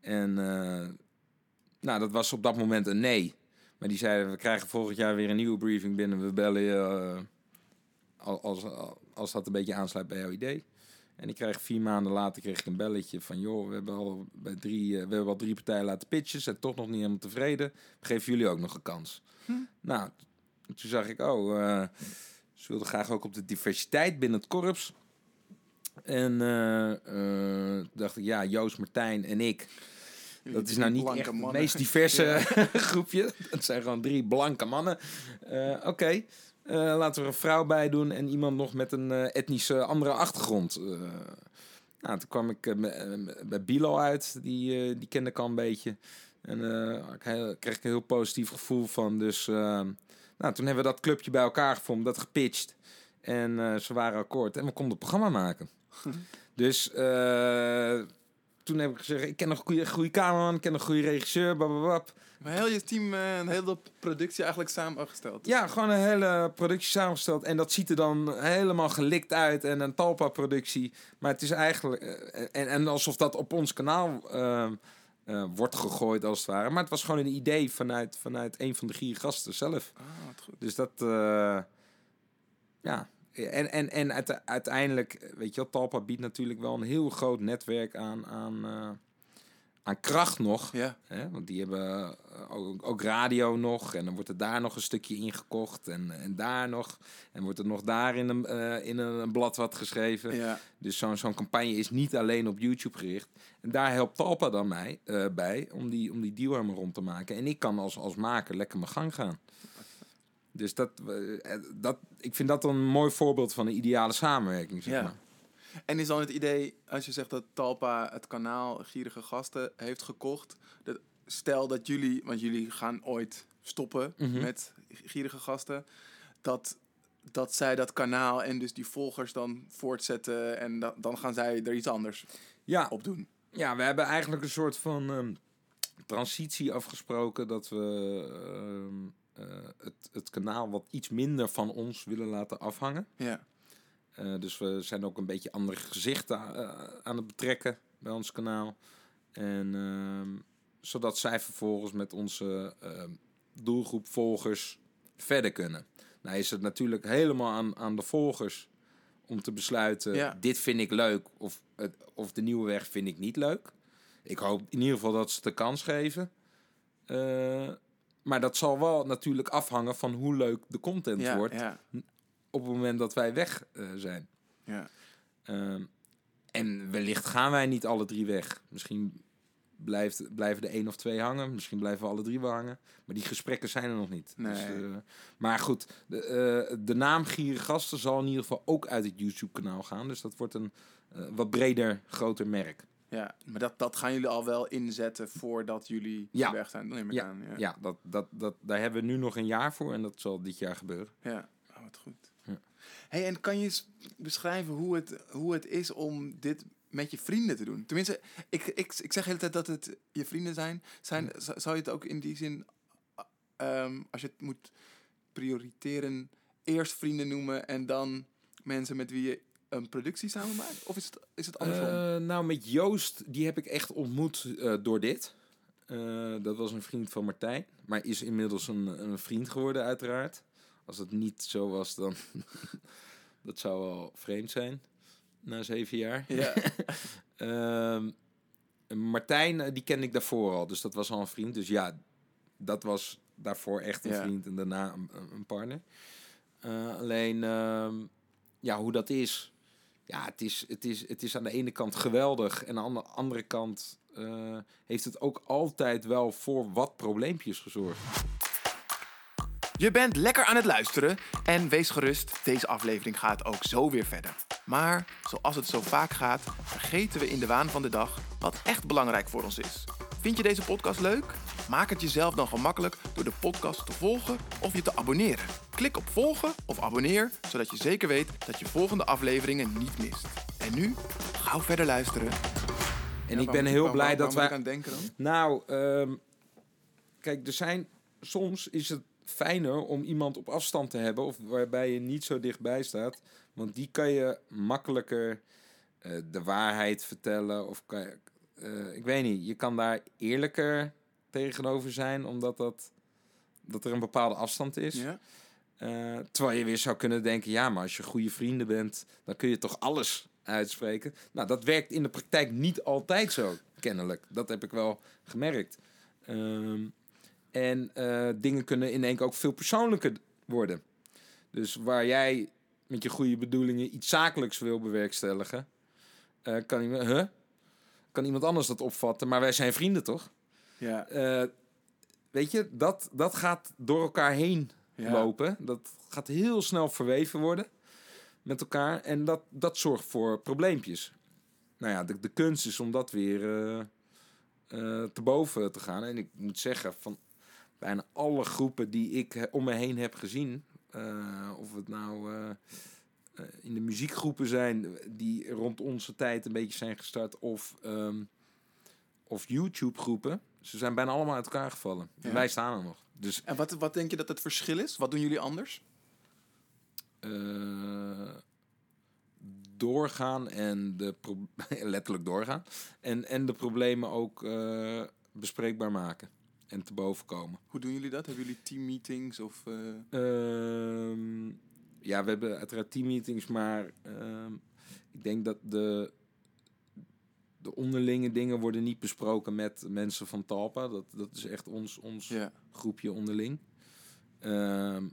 En eh, nou, dat was op dat moment een nee. Maar die zeiden, we krijgen volgend jaar weer een nieuwe briefing binnen. We bellen je eh, al- als, als dat een beetje aansluit bij jouw idee. En ik kreeg vier maanden later kreeg ik een belletje van... joh, we hebben al, bij drie, we hebben al drie partijen laten pitchen. Zijn toch nog niet helemaal tevreden. We geven jullie ook nog een kans. Nou, toen zag ik, oh... eh, ze wilden graag ook op de diversiteit binnen het korps. En toen dacht ik, ja, Joost, Martijn en ik... Dat is nou niet echt het meest diverse groepje. Dat zijn gewoon drie blanke mannen. Oké, laten we er een vrouw bij doen en iemand nog met een etnische andere achtergrond. Nou, toen kwam ik bij Bilo uit, die, die kende ik al een beetje. En ik heel- kreeg ik een heel positief gevoel van. Dus nou, toen hebben we dat clubje bij elkaar gevonden, dat gepitcht. En eh, ze waren akkoord en we konden het programma maken. dus eh, toen heb ik gezegd, ik ken een goede, goede cameraman, ik ken een goede regisseur, bababab. Maar heel je team, eh, een hele productie eigenlijk samengesteld. Ja, gewoon een hele productie samengesteld. En dat ziet er dan helemaal gelikt uit. En een Talpa-productie. Maar het is eigenlijk... en, en alsof dat op ons kanaal eh, wordt gegooid, als het ware. Maar het was gewoon een idee vanuit, vanuit een van de giergasten zelf. Ah, goed. Dus dat... eh, ja. En, en, en uite- uiteindelijk, weet je wel, Talpa biedt natuurlijk wel een heel groot netwerk aan, aan, eh, aan kracht nog. Ja. Hè? Want die hebben eh, ook, ook radio nog. En dan wordt er daar nog een stukje ingekocht. En, en daar nog. En wordt er nog daar in een, eh, in een blad wat geschreven. ja. Dus zo'n zo'n campagne is niet alleen op YouTube gericht. En daar helpt Talpa dan mij eh, bij om die, om die deal helemaal rond te maken. En ik kan als, als maker lekker mijn gang gaan. Dus dat, dat, ik vind dat een mooi voorbeeld van een ideale samenwerking. Zeg Ja. maar. En is dan het idee, als je zegt dat Talpa het kanaal Gierige Gasten heeft gekocht. Dat, stel dat jullie, want jullie gaan ooit stoppen Mhm. met Gierige Gasten. Dat, dat zij dat kanaal en dus die volgers dan voortzetten. En da- dan gaan zij er iets anders Ja, op doen. Ja, we hebben eigenlijk een soort van ehm, transitie afgesproken dat we ehm, eh, het, het kanaal wat iets minder van ons willen laten afhangen. Ja. Eh, dus we zijn ook een beetje andere gezichten eh, aan het betrekken bij ons kanaal. En ehm, zodat zij vervolgens met onze ehm, doelgroep volgers verder kunnen. Nou is het natuurlijk helemaal aan, aan de volgers om te besluiten, Ja. dit vind ik leuk of, of de nieuwe weg vind ik niet leuk. Ik hoop in ieder geval dat ze de kans geven. Eh, maar dat zal wel natuurlijk afhangen van hoe leuk de content Ja, wordt ja, op het moment dat wij weg eh, zijn. ja. Ehm, en wellicht gaan wij niet alle drie weg. Misschien blijft, blijven er één of twee hangen. Misschien blijven we alle drie wel hangen. Maar die gesprekken zijn er nog niet. Nee. Dus, maar goed, de, eh, de naam Gierige Gasten zal in ieder geval ook uit het YouTube-kanaal gaan. Dus dat wordt een wat breder, groter merk. Ja, maar dat, dat gaan jullie al wel inzetten voordat jullie Ja. weg zijn, neem ik Ja, aan. Ja. Ja, dat, dat, dat, daar hebben we nu nog een jaar voor en dat zal dit jaar gebeuren. Ja, oh, wat goed. Hey, en kan je eens beschrijven hoe het, hoe het is om dit met je vrienden te doen? Tenminste, ik, ik, ik zeg de hele tijd dat het je vrienden zijn. zijn z- Zou je het ook in die zin, ehm, als je het moet prioriteren, eerst vrienden noemen en dan mensen met wie je een productie samen maakt? Of is het, is het andersom? Eh, nou, met Joost, die heb ik echt ontmoet eh, door dit. Eh, dat was een vriend van Martijn, maar is inmiddels een, een vriend geworden, uiteraard. Als het niet zo was, dan dat zou wel vreemd zijn na zeven jaar. ja. Ehm, Martijn, eh, die kende ik daarvoor al, dus dat was al een vriend. Dus ja, dat was daarvoor echt een Ja. vriend en daarna een, een- een partner. Eh, alleen, ehm, ja, hoe dat is. Ja, het is, het, is, het is aan de ene kant geweldig en aan de andere kant eh, heeft het ook altijd wel voor wat probleempjes gezorgd. Je bent lekker aan het luisteren en wees gerust, deze aflevering gaat ook zo weer verder. Maar zoals het zo vaak gaat, vergeten we in de waan van de dag wat echt belangrijk voor ons is. Vind je deze podcast leuk? Maak het jezelf dan gemakkelijk door de podcast te volgen of je te abonneren. Klik op volgen of abonneer, zodat je zeker weet dat je volgende afleveringen niet mist. En nu, gauw verder luisteren. En ik ben heel blij dat wij... aan denken dan? Nou, ehm, kijk, er zijn soms is het fijner om iemand op afstand te hebben of waarbij je niet zo dichtbij staat, want die kan je makkelijker eh, de waarheid vertellen of kan je, eh, ik weet niet, je kan daar eerlijker tegenover zijn omdat dat dat er een bepaalde afstand is. Ja? Eh, terwijl je weer zou kunnen denken, ja, maar als je goede vrienden bent, dan kun je toch alles uitspreken. Nou, dat werkt in de praktijk niet altijd zo, kennelijk. Dat heb ik wel gemerkt. Ehm, en eh, dingen kunnen in één keer ook veel persoonlijker worden. Dus waar jij met je goede bedoelingen iets zakelijks wil bewerkstelligen, eh, kan, iemand, huh? kan iemand anders dat opvatten. Maar wij zijn vrienden, toch? Ja. Eh, weet je, dat, dat gaat door elkaar heen Ja. lopen. Dat gaat heel snel verweven worden met elkaar. En dat, dat zorgt voor probleempjes. Nou ja, de, de kunst is om dat weer te boven te gaan. En ik moet zeggen, van bijna alle groepen die ik eh, om me heen heb gezien... eh, of het nou eh, in de muziekgroepen zijn die rond onze tijd een beetje zijn gestart... of, ehm, of YouTube-groepen. Ze zijn bijna allemaal uit elkaar gevallen. En wij staan er nog. Dus En wat, wat denk je dat het verschil is? Wat doen jullie anders? doorgaan en de letterlijk doorgaan en, en de problemen ook bespreekbaar maken en te boven komen. Hoe doen jullie dat? Hebben jullie teammeetings of... eh, Ehm, ja, we hebben uiteraard teammeetings, maar ehm, ik denk dat de, de onderlinge dingen worden niet besproken met mensen van Talpa. Dat, dat is echt ons, ons Ja. groepje onderling. Ehm,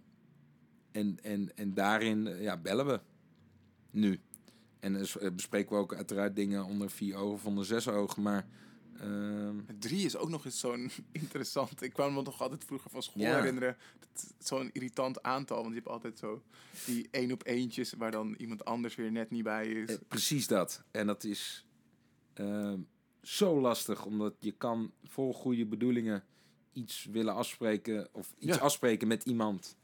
en, en, en daarin eh, ja, bellen we nu. En eh, bespreken we ook uiteraard dingen onder vier ogen of onder zes ogen. Maar ehm, Drie is ook nog eens zo'n interessant. Ik kwam me nog altijd vroeger van school Ja. herinneren. Zo'n irritant aantal. Want je hebt altijd zo die één op eentjes waar dan iemand anders weer net niet bij is. eh, precies dat. En dat is ehm, zo lastig, omdat je kan vol goede bedoelingen iets willen afspreken of iets Ja. afspreken met iemand.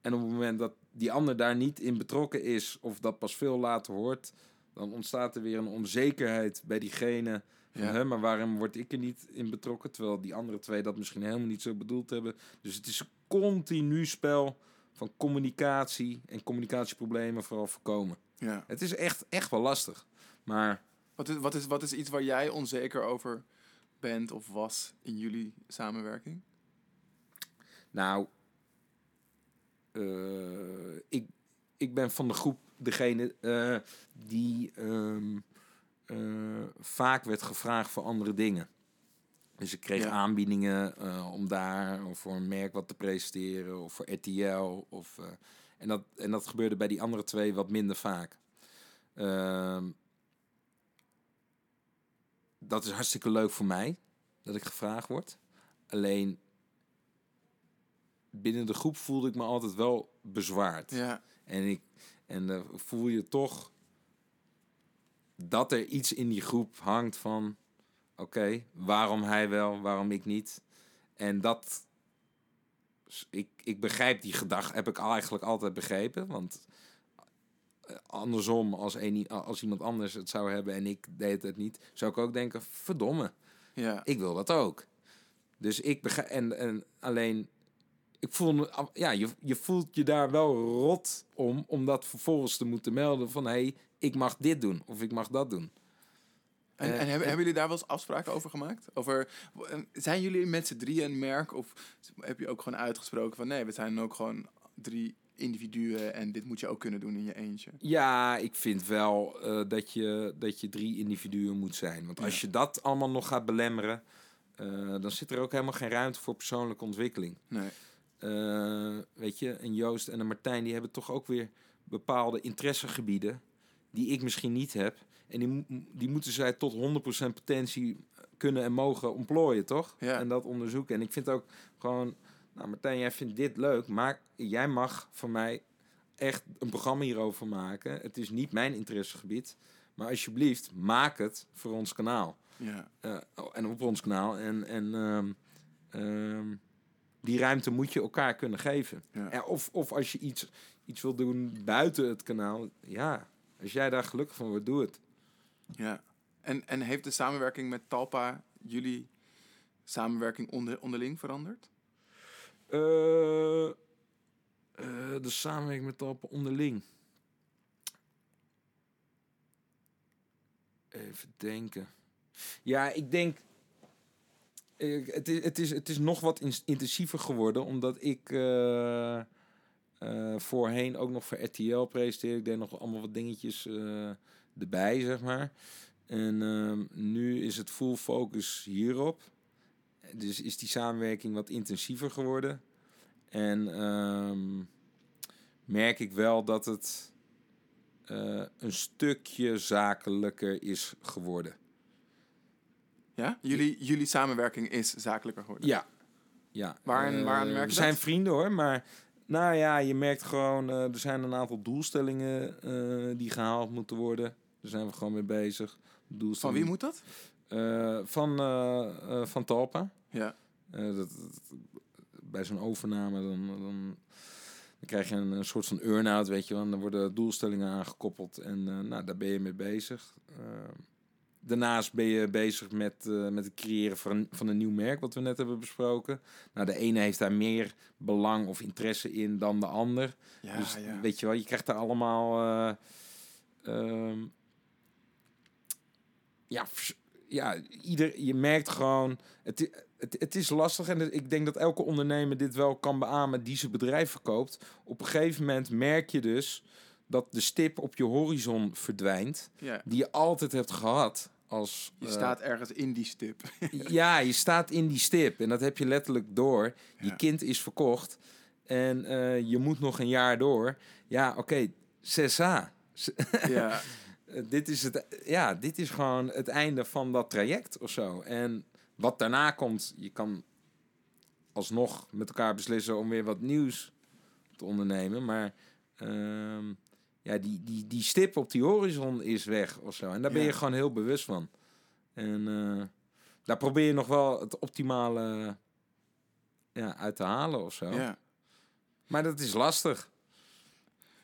En op het moment dat die ander daar niet in betrokken is of dat pas veel later hoort, dan ontstaat er weer een onzekerheid bij diegene. Van, Ja. "Hè, maar waarom word ik er niet in betrokken? Terwijl die andere twee dat misschien helemaal niet zo bedoeld hebben. Dus het is een continu spel van communicatie en communicatieproblemen vooral voorkomen. Ja. Het is echt, echt wel lastig. Maar Wat, is, wat, is, wat is iets waar jij onzeker over bent of was in jullie samenwerking? nou, eh, ik, ik ben van de groep degene eh, die ehm, eh, vaak werd gevraagd voor andere dingen. Dus ik kreeg Ja. aanbiedingen eh, om daar of voor een merk wat te presenteren of voor RTL. Of, eh, en, dat, en dat gebeurde bij die andere twee wat minder vaak. Ehm, dat is hartstikke leuk voor mij dat ik gevraagd word. Alleen binnen de groep voelde ik me altijd wel bezwaard. Ja. En, ik, en dan voel je toch dat er iets in die groep hangt van... Oké, waarom hij wel, waarom ik niet? En dat... Ik, ik begrijp die gedachte, heb ik eigenlijk altijd begrepen. Want eh, andersom, als, een, als iemand anders het zou hebben en ik deed het niet... zou ik ook denken, verdomme, Ja. ik wil dat ook. Dus ik begrijp... En, en alleen ik voel me, ja, je, je voelt je daar wel rot om, om dat vervolgens te moeten melden van hé, hey, ik mag dit doen of ik mag dat doen. En, Eh, en hebben, en- hebben jullie daar wel eens afspraken over gemaakt? Over, zijn jullie met z'n drieën een merk? Of heb je ook gewoon uitgesproken van nee, we zijn ook gewoon drie individuen en dit moet je ook kunnen doen in je eentje? Ja, ik vind wel eh, dat, je, dat je drie individuen moet zijn. Want als Ja. je dat allemaal nog gaat belemmeren, eh, dan zit er ook helemaal geen ruimte voor persoonlijke ontwikkeling. Nee. Weet je, een Joost en een Martijn, die hebben toch ook weer bepaalde interessegebieden die ik misschien niet heb. En die, die moeten zij tot 100% potentie kunnen en mogen ontplooien, toch? Ja. En dat onderzoeken. En ik vind ook gewoon, nou Martijn, jij vindt dit leuk, maar jij mag voor mij echt een programma hierover maken. Het is niet mijn interessegebied, maar alsjeblieft, maak het voor ons kanaal. Ja. Eh, oh, en op ons kanaal. En, en ehm, ehm, die ruimte moet je elkaar kunnen geven. Ja. Eh, of, of als je iets, iets wil doen buiten het kanaal, ja. Als jij daar gelukkig van wordt, doe het. ja. En, en heeft de samenwerking met Talpa jullie samenwerking onder, onderling veranderd? Eh, eh, de samenwerking met Talpa onderling. Even denken. Ja, ik denk. eh, Het is, het is, het is nog wat intensiever geworden, omdat ik eh, voorheen ook nog voor RTL presenteerde. Ik deed nog allemaal wat dingetjes eh, erbij, zeg maar. En ehm, nu is het full focus hierop. Dus is die samenwerking wat intensiever geworden. En ehm, merk ik wel dat het eh, een stukje zakelijker is geworden. Ja? Jullie, jullie samenwerking is zakelijker geworden? Ja. ja. Eh, waaraan merk je We zijn vrienden hoor, maar nou ja, je merkt gewoon, eh, er zijn een aantal doelstellingen eh, die gehaald moeten worden. Daar zijn we gewoon mee bezig. Van wie moet dat? Eh, van, van Talpa. Ja. Dat, dat- bij zo'n overname dan, dan, dan krijg je een, een soort van earn-out, weet je wel. Dan worden doelstellingen aangekoppeld en nou, daar ben je mee bezig. Daarnaast ben je bezig met, eh, met het creëren van een, van een nieuw merk, wat we net hebben besproken. Nou, de ene heeft daar meer belang of interesse in dan de ander. Ja, dus ja. weet je wel, je krijgt daar allemaal... eh, ehm, ja, ja, ieder, je merkt gewoon... Het, het, het is lastig en ik denk dat elke ondernemer dit wel kan beamen die zijn bedrijf verkoopt. Op een gegeven moment merk je dus dat de stip op je horizon verdwijnt, ja. die je altijd hebt gehad. Als, Je eh, staat ergens in die stip. ja, je staat in die stip en dat heb je letterlijk door. Je Ja. kind is verkocht en eh, je moet nog een jaar door. Ja, oké, cessa. ja. Eh, dit is het, ja, dit is gewoon het einde van dat traject of zo. En wat daarna komt, je kan alsnog met elkaar beslissen om weer wat nieuws te ondernemen. Maar ehm, ja, die, die, die stip op die horizon is weg of zo. En daar ben Ja. je gewoon heel bewust van. En eh, daar probeer je nog wel het optimale ja, uit te halen of zo. ja. Maar dat is lastig.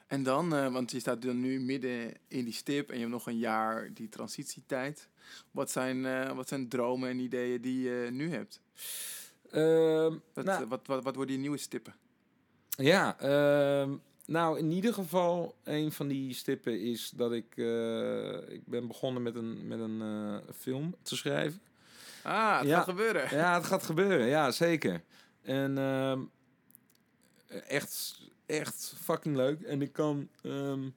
En dan, eh, want je staat dan nu midden in die stip en je hebt nog een jaar die transitietijd. Wat zijn, eh, wat zijn dromen en ideeën die je nu hebt? Ehm, Wat, nou, wat, wat, wat worden die nieuwe stippen? Ja, ehm, nou in ieder geval een van die stippen is dat ik, eh, ik ben begonnen met een, met een eh, film te schrijven. Ah, het Ja. gaat gebeuren. Ja, het gaat gebeuren, ja zeker. En ehm, echt, echt fucking leuk. En ik kan ehm,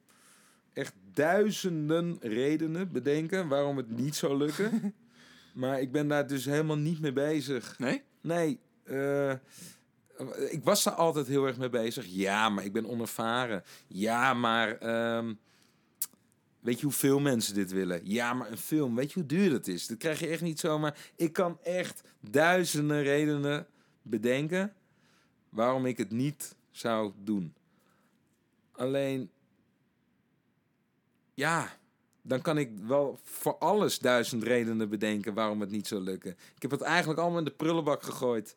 echt duizenden redenen bedenken waarom het niet zou lukken. maar ik ben daar dus helemaal niet mee bezig. Nee? Nee, eh, ik was daar altijd heel erg mee bezig. Ja, maar ik ben onervaren. Ja, maar ehm, weet je hoeveel mensen dit willen? Ja, maar een film, weet je hoe duur dat is? Dat krijg je echt niet zomaar. Ik kan echt duizenden redenen bedenken waarom ik het niet zou doen. Alleen, ja, dan kan ik wel voor alles duizend redenen bedenken waarom het niet zou lukken. Ik heb het eigenlijk allemaal in de prullenbak gegooid.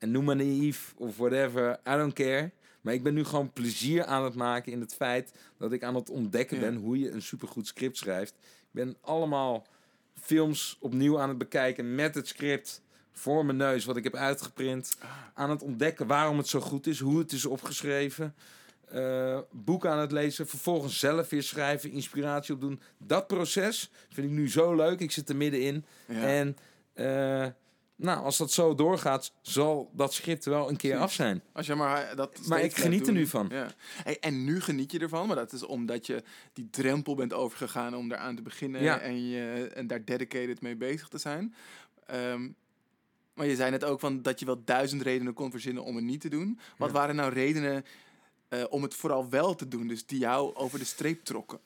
En noem maar naïef of whatever, I don't care. Maar ik ben nu gewoon plezier aan het maken in het feit dat ik aan het ontdekken Ja. ben hoe je een supergoed script schrijft. Ik ben allemaal films opnieuw aan het bekijken met het script voor mijn neus, wat ik heb uitgeprint. Aan het ontdekken waarom het zo goed is, hoe het is opgeschreven. eh boek aan het lezen, vervolgens zelf weer schrijven, inspiratie opdoen. Dat proces vind ik nu zo leuk. Ik zit er middenin. Ja. En eh, nou, als dat zo doorgaat, zal dat script wel een keer af zijn. Als je maar dat Maar ik geniet er nu van. Ja. Hey, en nu geniet je ervan, maar dat is omdat je die drempel bent overgegaan om eraan te beginnen Ja. en, je, en daar dedicated mee bezig te zijn. Ehm, maar je zei net ook van dat je wel duizend redenen kon verzinnen om het niet te doen. Wat Ja. waren nou redenen eh, om het vooral wel te doen, dus die jou over de streep trokken?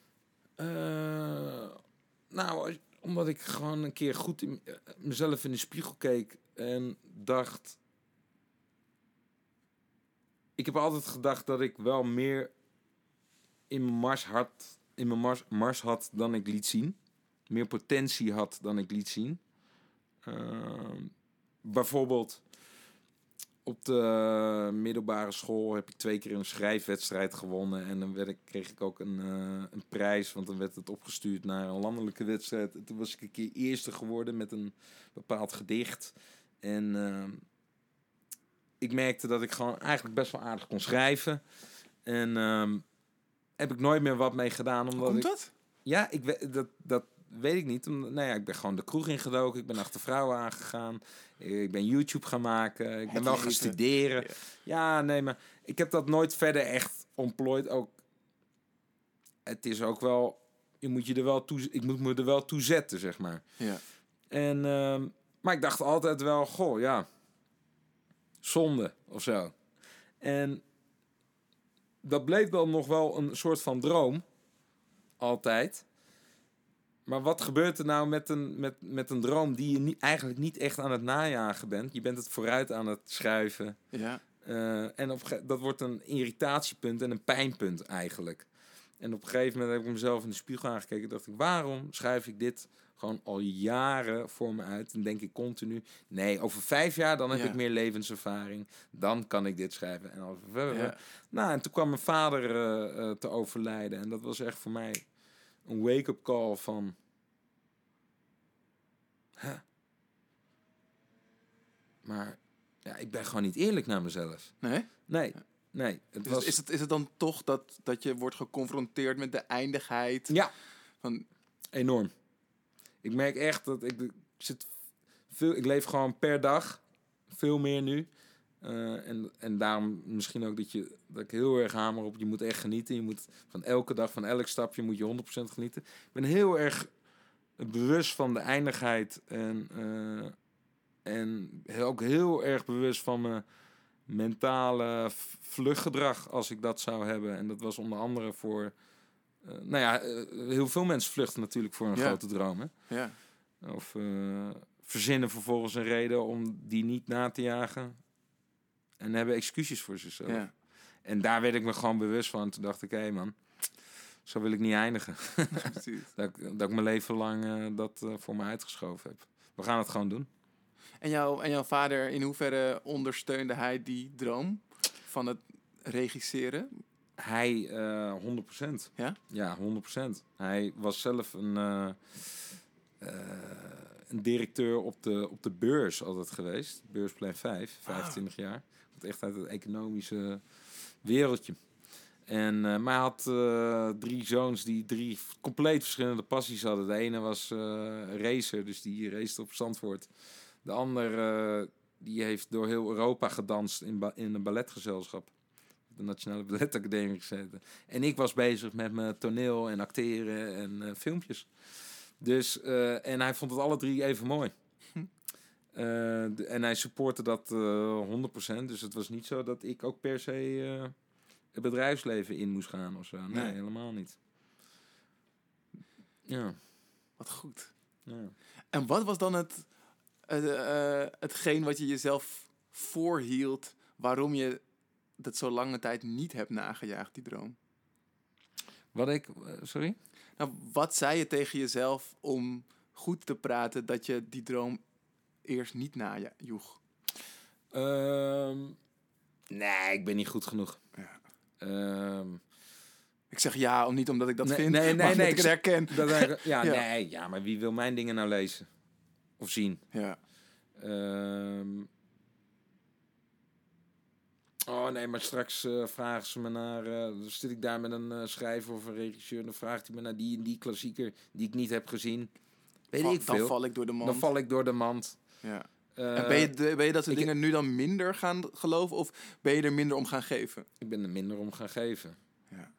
Eh, nou, omdat ik gewoon een keer goed in, eh, mezelf in de spiegel keek en dacht. Ik heb altijd gedacht dat ik wel meer in mijn mars had, in mijn mars, mars had dan ik liet zien. Meer potentie had dan ik liet zien. Ehm, bijvoorbeeld op de middelbare school heb ik twee keer een schrijfwedstrijd gewonnen. En dan werd ik, kreeg ik ook een, eh, een prijs, want dan werd het opgestuurd naar een landelijke wedstrijd. En toen was ik een keer eerste geworden met een bepaald gedicht. En ehm, ik merkte dat ik gewoon eigenlijk best wel aardig kon schrijven. En ehm, heb ik nooit meer wat mee gedaan. Omdat Komt ik, dat? ja, ik weet, dat, dat weet ik niet. Omdat- Nou ja, ik ben gewoon de kroeg ingedoken. Ik ben achter vrouwen aangegaan. Ik ben YouTube gaan maken. Ik ben wel gaan studeren. Ja. Ja, nee, maar ik heb dat nooit verder echt ontplooid. Ook, het is ook wel... Je moet je er wel toe, ik moet me er wel toe zetten, zeg maar. Ja. En, ehm, maar ik dacht altijd wel, goh, ja, zonde of zo. En dat bleef dan nog wel een soort van droom, altijd. Maar wat gebeurt er nou met een, met, met een droom die je niet, eigenlijk niet echt aan het najagen bent? Je bent het vooruit aan het schuiven. Ja. Eh, en op, dat wordt een irritatiepunt en een pijnpunt eigenlijk. En op een gegeven moment heb ik mezelf in de spiegel aangekeken. en dacht ik, waarom schrijf ik dit gewoon al jaren voor me uit? En denk ik continu, nee, over vijf jaar dan heb Ja. ik meer levenservaring. Dan kan ik dit schrijven. En, over, Ja. nou, en toen kwam mijn vader eh, eh, te overlijden. En dat was echt voor mij een wake-up call van... Huh. Maar ja, ik ben gewoon niet eerlijk naar mezelf. Nee? Nee, nee. Het was... is, het, is het dan toch dat, dat je wordt geconfronteerd met de eindigheid Ja, van... enorm. Ik merk echt dat ik, ik zit veel, ik leef gewoon per dag veel meer nu. Eh, en, en daarom misschien ook dat, je, dat ik heel erg hamer op, je moet echt genieten. Je moet van elke dag, van elk stapje moet je 100% genieten. Ik ben heel erg bewust van de eindigheid en, eh, en ook heel erg bewust van mijn mentale vluchtgedrag als ik dat zou hebben. En dat was onder andere voor, eh, nou ja, heel veel mensen vluchten natuurlijk voor een Ja. grote droom. Hè? Ja. Of verzinnen vervolgens een reden om die niet na te jagen. En hebben excuses voor zichzelf. ja. En daar werd ik me gewoon bewust van. Toen dacht ik, hé man, zo wil ik niet eindigen. Dat, ik, dat ik mijn leven lang eh, dat eh, voor me uitgeschoven heb. We gaan het gewoon doen. En, jou, en jouw vader, in hoeverre ondersteunde hij die droom van het regisseren? Hij, eh 100%. Ja? Ja, 100%. Hij was zelf een, een directeur op de, op de beurs altijd geweest. Beursplein 5, 25 jaar. Echt uit het economische wereldje. En, eh, maar hij had eh, drie zoons die drie compleet verschillende passies hadden. De ene was eh, racer, dus die race op Zandvoort. De ander eh, die heeft door heel Europa gedanst in, in een balletgezelschap. De Nationale Balletacademie gezeten. En ik was bezig met mijn toneel en acteren en filmpjes. Dus, en hij vond het alle drie even mooi. Eh, de- en hij supportte dat eh 100%. Dus het was niet zo dat ik ook per se eh, het bedrijfsleven in moest gaan of zo. Nee, Nee. helemaal niet. Ja. Wat goed. ja. En wat was dan het, eh, eh, hetgeen wat je jezelf voorhield waarom je dat zo lange tijd niet hebt nagejaagd, die droom? Wat ik... eh, Sorry? Nou, wat zei je tegen jezelf om goed te praten dat je die droom eerst niet najoeg? Ehm, nee, ik ben niet goed genoeg. Ja. Ehm, Ik zeg ja, om niet omdat ik dat Nee, vind, nee, nee, maar omdat nee, ik het herken. dat eigenlijk- ja, Ja. nee, ja, maar wie wil mijn dingen nou lezen? Of zien? Ja. Ehm, oh nee, maar straks eh, vragen ze me naar. dan zit ik daar met een eh, schrijver of een regisseur. Dan vraagt hij me naar die en die klassieker die ik niet heb gezien. Weet Val- ik dan veel. val ik door de mand. Dan val ik door de mand. Ja. Eh, en ben je, ben je dat soort dingen nu dan minder gaan geloven of ben je er minder om gaan geven? Ik ben er minder om gaan geven. Ja.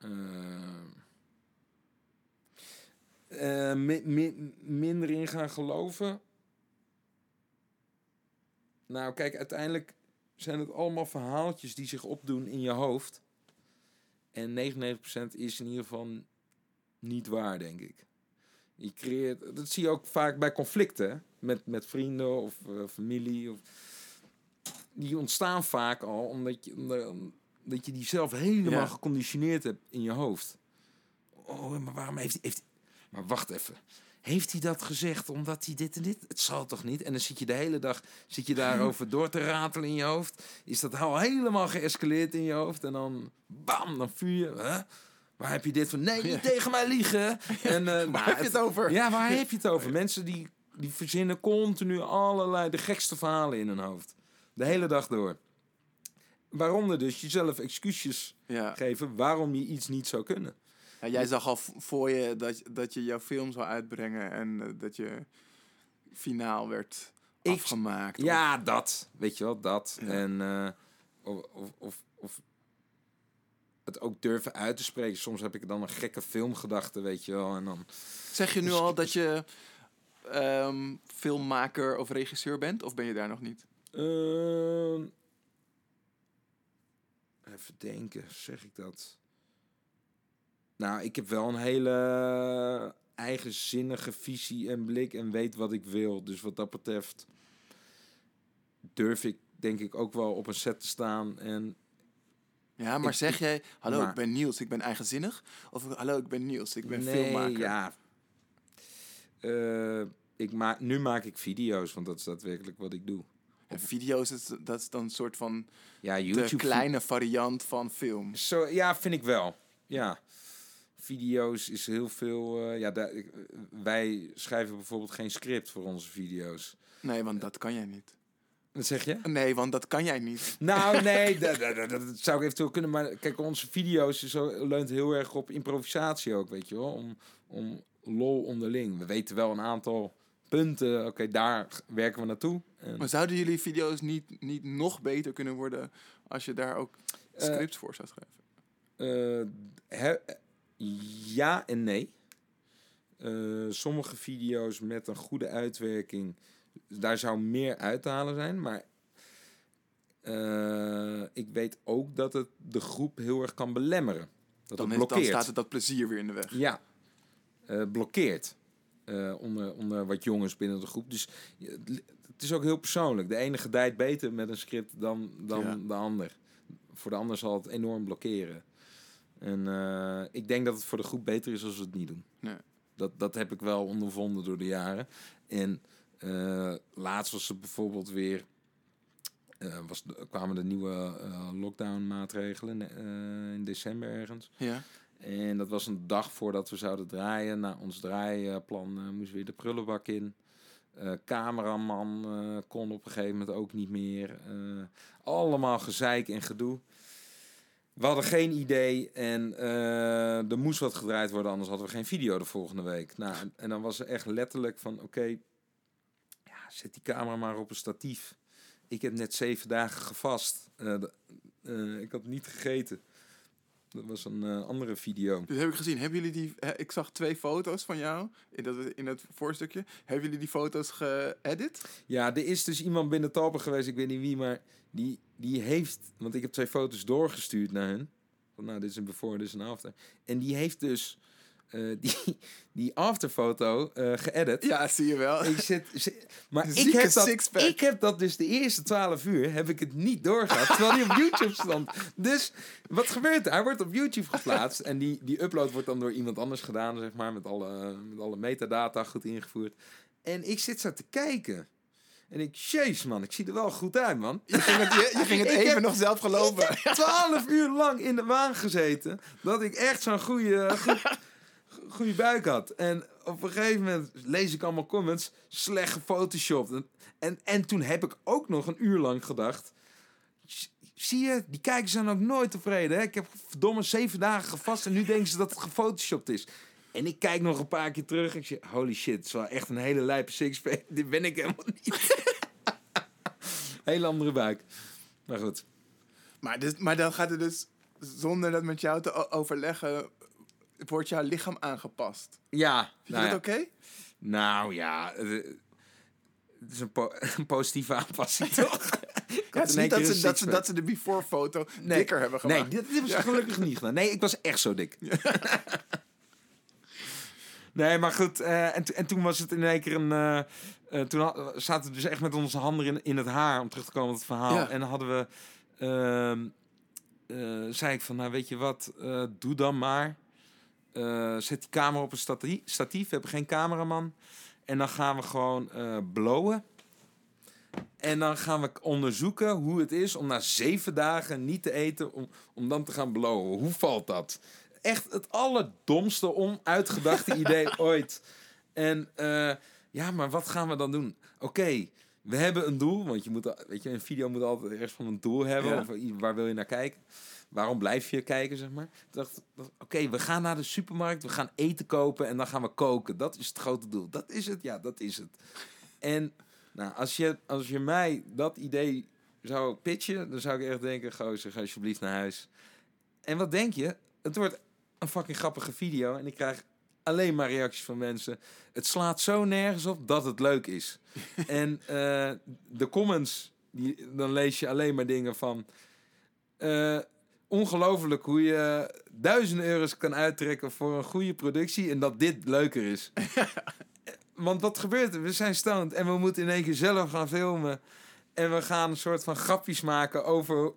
Eh, mi- mi- minder in gaan geloven. Nou, kijk, uiteindelijk zijn het allemaal verhaaltjes die zich opdoen in je hoofd. En 99% is in ieder geval niet waar, denk ik. Je creëert, dat zie je ook vaak bij conflicten? Met, met vrienden of eh, familie. Of, die ontstaan vaak al omdat je, omdat, dat je die zelf helemaal Ja. geconditioneerd hebt in je hoofd. Oh, maar waarom heeft hij... Heeft, maar wacht even. Heeft hij dat gezegd omdat hij dit en dit? Het zal toch niet? En dan zit je de hele dag zit je daarover door te ratelen in je hoofd. Is dat al helemaal geëscaleerd in je hoofd? En dan bam, dan vuur je. Huh? Waar heb je dit van? Nee, niet Ja. tegen mij liegen. En, eh, nou, heb je het over? Ja, waar heb je het over? Mensen die, die verzinnen continu allerlei de gekste verhalen in hun hoofd. De hele dag door. Waaronder dus jezelf excuses Ja. geven waarom je iets niet zou kunnen. Ja, jij zag al voor je dat, dat je jouw film zou uitbrengen en eh, dat je finaal werd Ik- afgemaakt. Ja, dat. Weet je wel, dat. Ja. En eh, of, of, of, of het ook durven uit te spreken. Soms heb ik dan een gekke filmgedachte, weet je wel. En dan... Zeg je nu al dat je ehm, filmmaker of regisseur bent? Of ben je daar nog niet? Ehm, even denken, zeg ik dat? Nou, ik heb wel een hele eigenzinnige visie en blik en weet wat ik wil. Dus wat dat betreft durf ik denk ik ook wel op een set te staan en Ja, maar Ik- zeg jij, hallo, maar- ik ben Niels, ik ben eigenzinnig? Of hallo, ik ben Niels, ik ben nee, filmmaker? Ja. Eh, ik maak, nu maak ik video's, want dat is daadwerkelijk wat ik doe. En video's, dat is, dat is dan een soort van Ja, de YouTube. kleine variant van film. Zo, ja, vind ik wel. Ja. Video's is heel veel. eh, ja, daar, ik- wij schrijven bijvoorbeeld geen script voor onze video's. Nee, want dat kan jij niet. Wat zeg je? Nee, want dat kan jij niet. Nou, nee, dat, dat, dat, dat zou ik eventueel kunnen. Maar kijk, onze video's is zo, leunt heel erg op improvisatie ook, weet je wel. Om, om lol onderling. We weten wel een aantal punten. Oké, daar werken we naartoe. En, Maar zouden jullie video's niet, niet nog beter kunnen worden als je daar ook Eh, scripts voor zou schrijven? Eh, he- ja en nee. Eh, sommige video's met een goede uitwerking, daar zou meer uit te halen zijn. Maar ik weet ook dat het de groep heel erg kan belemmeren. Dat Dan, het is, dan blokkeert. staat het dat plezier weer in de weg. Ja, blokkeert. eh, onder, onder wat jongens binnen de groep. Dus eh, het het is ook heel persoonlijk. De ene gedijt beter met een script dan, dan Ja. de ander. Voor de ander zal het enorm blokkeren. En eh, ik denk dat het voor de groep beter is als we het niet doen. Nee. Dat, dat heb ik wel ondervonden door de jaren. En eh, laatst was er bijvoorbeeld weer... eh, was, kwamen de nieuwe eh, lockdown-maatregelen eh, in december ergens. Ja. En dat was een dag voordat we zouden draaien. Nou, ons draaiplan eh, moest weer de prullenbak in. Eh cameraman eh, kon op een gegeven moment ook niet meer. Allemaal gezeik en gedoe. We hadden geen idee en er moest wat gedraaid worden, anders hadden we geen video de volgende week. Nou, en, dan was er echt letterlijk van, oké, ja, zet die camera maar op een statief. Ik heb net zeven dagen gevast. Ik had niet gegeten. Dat was een eh, andere video. Dat heb ik gezien. Hebben jullie die... Ik zag twee foto's van jou in, dat, in het voorstukje. Hebben jullie die foto's geëdit? Ja, er is dus iemand binnen Talpen geweest, ik weet niet wie, maar die, die heeft... Want ik heb twee foto's doorgestuurd naar hun. Van, nou, dit is een before, dit is een after. En die heeft dus eh, die, die afterfoto eh geëdit. Ja, zie je wel. Ik zit, zit- maar ik heb, dat, ik heb dat dus de eerste 12 uur heb ik het niet doorgehad. Terwijl die op YouTube stond. Dus wat gebeurt er? Hij wordt op YouTube geplaatst. En die, die upload wordt dan door iemand anders gedaan, zeg maar. Met alle, met alle metadata goed ingevoerd. En ik zit zo te kijken. En ik, jeez man, ik zie er wel goed uit man. Je ging het, je, je ging het even heb- nog zelf geloven. Ik heb 12 uur lang in de waan gezeten. Dat ik echt zo'n goede, goed, goede buik had. En op een gegeven moment lees ik allemaal comments. Slecht gefotoshopt. En, en, en toen heb ik ook nog een uur lang gedacht. "Z- Zie je, die kijkers zijn ook nooit tevreden. Hè? Ik heb verdomme zeven dagen gevast en nu denken ze dat het gefotoshopt is. En ik kijk nog een paar keer terug en ik zeg, holy shit, het is wel echt een hele lijpe sixpack. Dit ben ik helemaal niet. hele andere buik. Maar goed. Maar, dus, maar dan gaat het dus, zonder dat met jou te overleggen, wordt jouw lichaam aangepast. Ja, Vind nou je ja. dat oké? Nou ja, het, is een, po- een positieve aanpassing, toch? Ja, het is niet dat ze, een dat, ze, dat ze de before-foto Nee. dikker hebben Nee, gemaakt. dit, dit hebben ze gelukkig niet gedaan. Nee, ik was echt zo dik. nee, maar goed. eh, en, en toen was het in één keer een... eh, eh, toen zaten we dus echt met onze handen in, in het haar, om terug te komen op het verhaal. Ja. En dan hadden we... ehm, eh, zei ik van, nou weet je wat, doe dan maar. Eh, zet die camera op een stati- statief. We hebben geen cameraman. En dan gaan we gewoon eh blowen. En dan gaan we onderzoeken hoe het is om na zeven dagen niet te eten, om, om dan te gaan blowen. Hoe valt dat? Echt het allerdomste, onuitgedachte idee ooit. En eh, ja, maar wat gaan we dan doen? Oké, we hebben een doel, want je moet, weet je, een video moet altijd ergens van een doel hebben. Ja. Of waar wil je naar kijken? Waarom blijf je kijken, zeg maar? Toen dacht ik, oké, we gaan naar de supermarkt, we gaan eten kopen en dan gaan we koken. Dat is het grote doel. Dat is het, ja, dat is het. En nou, als je, als je mij dat idee zou pitchen, dan zou ik echt denken, gozer, ga alsjeblieft naar huis. En wat denk je? Het wordt een fucking grappige video en ik krijg alleen maar reacties van mensen. Het slaat zo nergens op dat het leuk is. en eh, de comments, die, dan lees je alleen maar dingen van... eh, ongelooflijk hoe je duizenden euro's kan uittrekken voor een goede productie en dat dit leuker is. Want wat gebeurt er? We zijn stoned en we moeten in één keer zelf gaan filmen. En we gaan een soort van grapjes maken over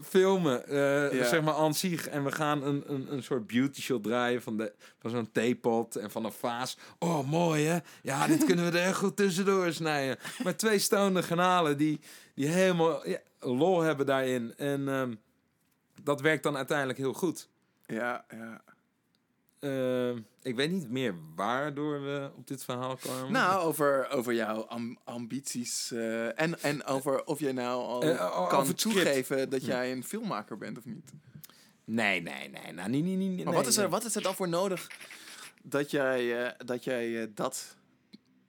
filmen, eh, Ja. zeg maar aan zich. En we gaan een, een, een soort beauty shot draaien van, de, van zo'n theepot en van een vaas. Oh, mooi hè? Ja, dit kunnen we er echt goed tussendoor snijden. Maar twee stonende kanalen die, die helemaal ja, lol hebben daarin. En ehm, dat werkt dan uiteindelijk heel goed. Ja, ja. Ehm, ik weet niet meer waardoor we op dit verhaal kwamen. Nou, over, over jouw am- ambities eh, en, en over of jij nou al Eh, over kan script. toegeven dat jij een filmmaker bent of niet. Nee, nee, nee. Nou, niet, niet, niet, Maar nee, wat, is er, nee. wat is er dan voor nodig dat jij, eh, dat, jij eh, dat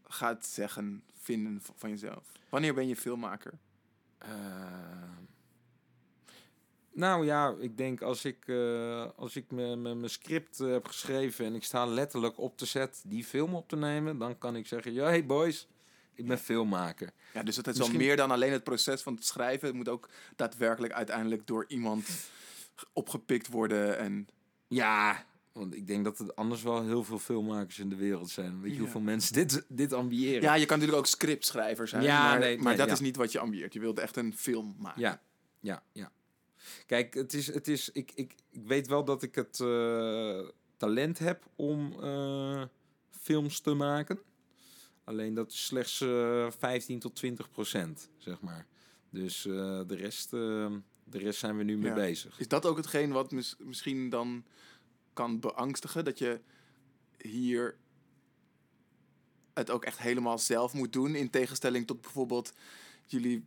gaat zeggen, vinden van jezelf? Wanneer ben je filmmaker? Nou ja, ik denk als ik, eh, als ik mijn mijn script eh, heb geschreven en ik sta letterlijk op de set die film op te nemen, dan kan ik zeggen, ja, hey boys, ik ben filmmaker. Ja, dus het is Misschien- wel meer dan alleen het proces van het schrijven. Het moet ook daadwerkelijk uiteindelijk door iemand opgepikt worden. En Ja, want ik denk dat er anders wel heel veel filmmakers in de wereld zijn. Weet je Ja. hoeveel mensen dit, dit ambiëren? ja, je kan natuurlijk ook scriptschrijver zijn. Ja, maar nee, maar nee, dat ja. is niet wat je ambieert. Je wilt echt een film maken. Ja, ja, ja. Kijk, het is, het is, ik, ik, ik weet wel dat ik het eh, talent heb om eh, films te maken. Alleen dat is slechts eh 15 tot 20 procent, zeg maar. Dus de, rest, de rest zijn we nu mee Ja. bezig. Is dat ook hetgeen wat mis- misschien dan kan beangstigen? Dat je hier het ook echt helemaal zelf moet doen. In tegenstelling tot bijvoorbeeld jullie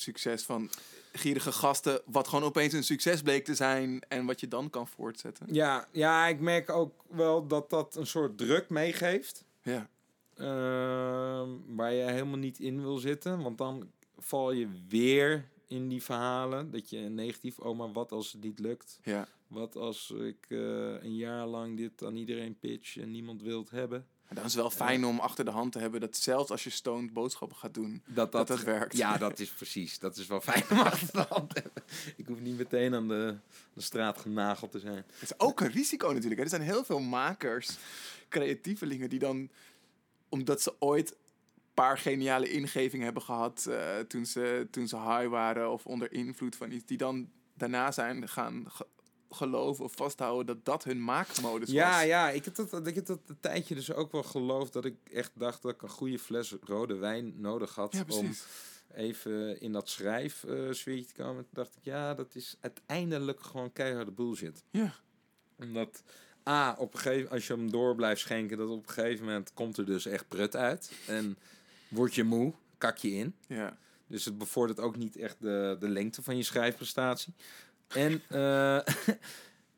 YouTube-succes van gierige gasten. Wat gewoon opeens een succes bleek te zijn. En wat je dan kan voortzetten. Ja, ja, ik merk ook wel dat dat een soort druk meegeeft. Ja. Ehm, waar je helemaal niet in wil zitten. Want dan val je weer in die verhalen. Dat je negatief, oh maar wat als het niet lukt? Ja. Wat als ik eh, een jaar lang dit aan iedereen pitch en niemand wil het hebben? En dan is het wel fijn om achter de hand te hebben dat zelfs als je stoned boodschappen gaat doen, Dat dat het werkt. Ja, dat is precies. Dat is wel fijn om achter de hand te hebben. ik hoef niet meteen aan de, de straat genageld te zijn. Het is ook een risico natuurlijk. Er zijn heel veel makers, creatievelingen, die dan, omdat ze ooit een paar geniale ingevingen hebben gehad eh, toen, ze, toen ze high waren of onder invloed van iets, die dan daarna zijn gaan geloven of vasthouden dat dat hun maakmodus Ja, was. ja, ik heb, dat, ik heb dat een tijdje dus ook wel geloofd dat ik echt dacht dat ik een goede fles rode wijn nodig had Ja, om even in dat schrijf eh sfeertje te komen. Toen dacht ik, ja, dat is uiteindelijk gewoon keiharde bullshit. Ja. Omdat, A, op een gegeven, als je hem door blijft schenken, dat op een gegeven moment komt er dus echt prut uit. En word je moe, kak je in. ja. Dus het bevordert ook niet echt de, de lengte van je schrijfprestatie. En eh,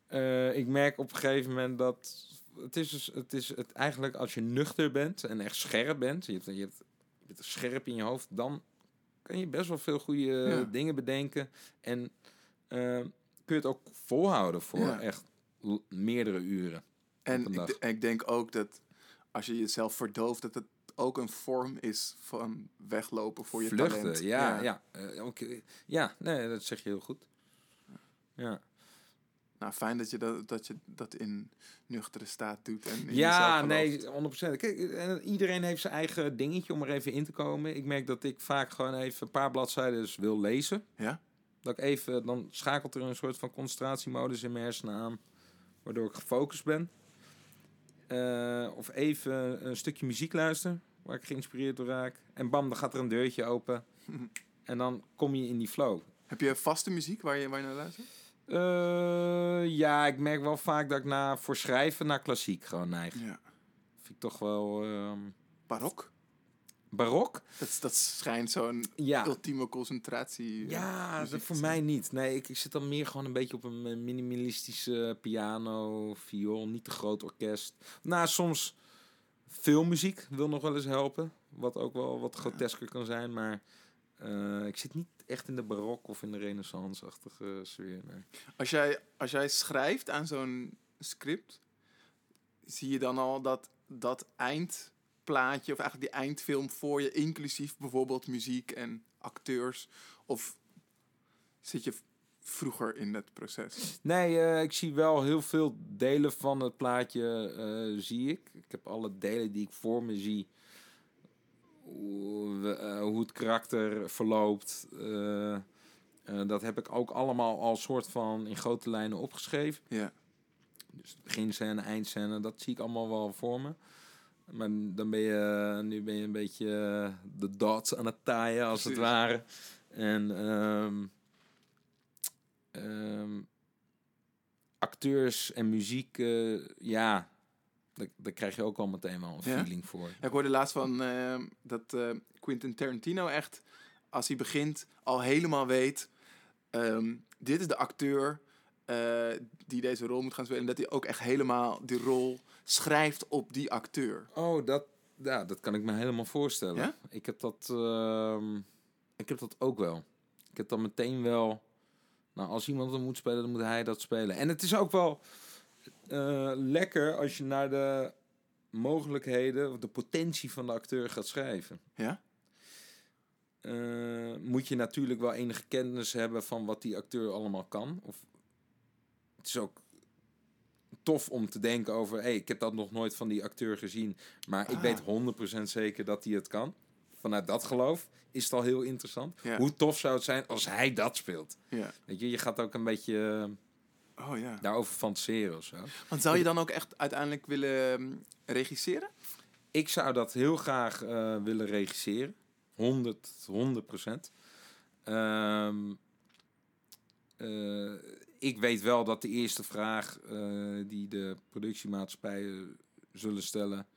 eh, ik merk op een gegeven moment dat het is, dus, het is het eigenlijk als je nuchter bent en echt scherp bent, je, hebt, je, hebt, je scherp in je hoofd, dan kan je best wel veel goede Ja. dingen bedenken. En eh, kun je het ook volhouden voor Ja. echt meerdere uren. En ik, denk ook dat als je jezelf verdooft, dat het ook een vorm is van weglopen voor je Vluchten, talent. ja, ja. oké. ja, nee, dat zeg je heel goed. Ja. Nou, fijn dat je dat, dat je dat in nuchtere staat doet. En in Ja, nee, gelooft. 100%. Kijk, eh, iedereen heeft zijn eigen dingetje om er even in te komen. Ik merk dat ik vaak gewoon even een paar bladzijden wil lezen. Ja? Dat ik even, dan schakelt er een soort van concentratiemodus in mijn hersenen aan, waardoor ik gefocust ben. Eh, of even een stukje muziek luisteren, waar ik geïnspireerd door raak. En bam, dan gaat er een deurtje open. en dan kom je in die flow. Heb je vaste muziek waar je, waar je naar luistert? Eh, ja, ik merk wel vaak dat ik na, voor schrijven naar klassiek gewoon neig. Ja. Vind ik toch wel ehm, Barok? barok. Dat, dat schijnt zo'n Ja, ultieme concentratie. eh, ja dat voor mij niet. Nee, ik, ik zit dan meer gewoon een beetje op een eh, minimalistische piano, viool, niet te groot orkest. Nou, soms filmmuziek wil nog wel eens helpen. Wat ook wel wat grotesker kan zijn, maar ik zit niet echt in de barok of in de renaissance-achtige sfeer. Nee. Als jij, als jij schrijft aan zo'n script, zie je dan al dat, dat eindplaatje, of eigenlijk die eindfilm voor je, inclusief bijvoorbeeld muziek en acteurs? Of zit je vroeger in het proces? Nee, eh, ik zie wel heel veel delen van het plaatje eh, zie ik. Ik heb alle delen die ik voor me zie. Hoe, eh, hoe het karakter verloopt. eh, eh, dat heb ik ook allemaal al soort van in grote lijnen opgeschreven. Ja. Dus beginscène, eindscène, dat zie ik allemaal wel voor me. Maar dan ben je, nu ben je een beetje de dots aan het taaien, als het ware. En ehm, ehm, acteurs en muziek, ja, daar, daar krijg je ook al meteen wel een Ja? feeling voor. Ja, ik hoorde laatst van eh, dat eh, Quentin Tarantino echt, als hij begint, al helemaal weet... ehm, dit is de acteur eh, die deze rol moet gaan spelen. En dat hij ook echt helemaal die rol schrijft op die acteur. Oh, dat, ja, dat kan ik me helemaal voorstellen. Ja? Ik heb dat, ehm, ik heb dat ook wel. Ik heb dan meteen wel. Nou, als iemand dat moet spelen, dan moet hij dat spelen. En het is ook wel eh, lekker als je naar de mogelijkheden of de potentie van de acteur gaat schrijven. Ja? Eh, moet je natuurlijk wel enige kennis hebben van wat die acteur allemaal kan. Of het is ook tof om te denken over, hey, ik heb dat nog nooit van die acteur gezien, maar ik Ah. weet 100% zeker dat hij het kan. Vanuit dat geloof is het al heel interessant. Ja. Hoe tof zou het zijn als hij dat speelt? Ja. Weet je, je gaat ook een beetje eh, Oh ja. daarover fantaseren of zo. Want zou je dan ook echt uiteindelijk willen ehm, regisseren? Ik zou dat heel graag eh, willen regisseren. 100, 100 procent. Ehm, eh, ik weet wel dat de eerste vraag eh, die de productiemaatschappijen zullen stellen...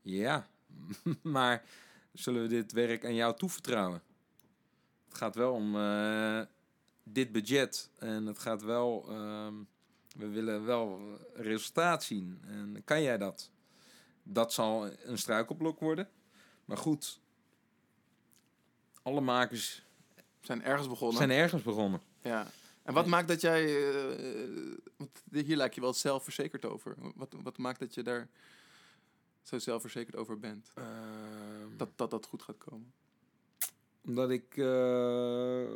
Ja, maar zullen we dit werk aan jou toevertrouwen? Het gaat wel om dit budget. En het gaat wel... ehm, we willen wel resultaat zien. En kan jij dat? Dat zal een struikelblok worden. Maar goed, alle makers Zijn ergens begonnen. zijn ergens begonnen. Ja. En wat maakt dat jij... want hier lijkt je wel zelfverzekerd over. Wat, wat maakt dat je daar zo zelfverzekerd over bent? Ehm, Dat dat, dat goed gaat komen. Omdat ik... eh,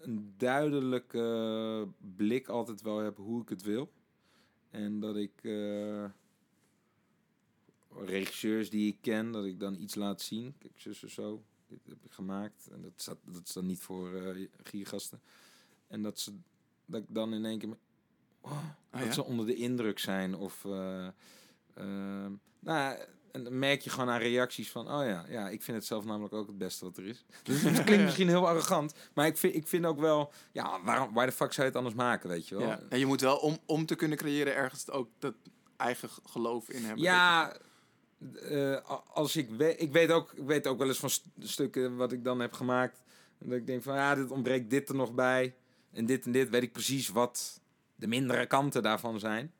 een duidelijke blik altijd wel heb hoe ik het wil. En dat ik eh, regisseurs die ik ken, dat ik dan iets laat zien. Kijk, zus of zo. Dit heb ik gemaakt. En dat, staat, dat is dan niet voor eh giergasten. En dat ze dat ik dan in één keer. Oh, dat ja? ze onder de indruk zijn. Of. ehm, nou, en dan merk je gewoon aan reacties van, oh ja, ja, ik vind het zelf namelijk ook het beste wat er is. Dus het klinkt misschien heel arrogant, maar ik vind, ik vind ook wel, ja, waarom, waar de fuck zou je het anders maken, weet je wel? Ja. En je moet wel, om, om te kunnen creëren, ergens ook dat eigen geloof in hebben. Ja, eh, als ik weet, ik weet ook, ik weet ook wel eens van st- stukken wat ik dan heb gemaakt, dat ik denk van, ja, dit ontbreekt dit er nog bij, en dit en dit, weet ik precies wat de mindere kanten daarvan zijn.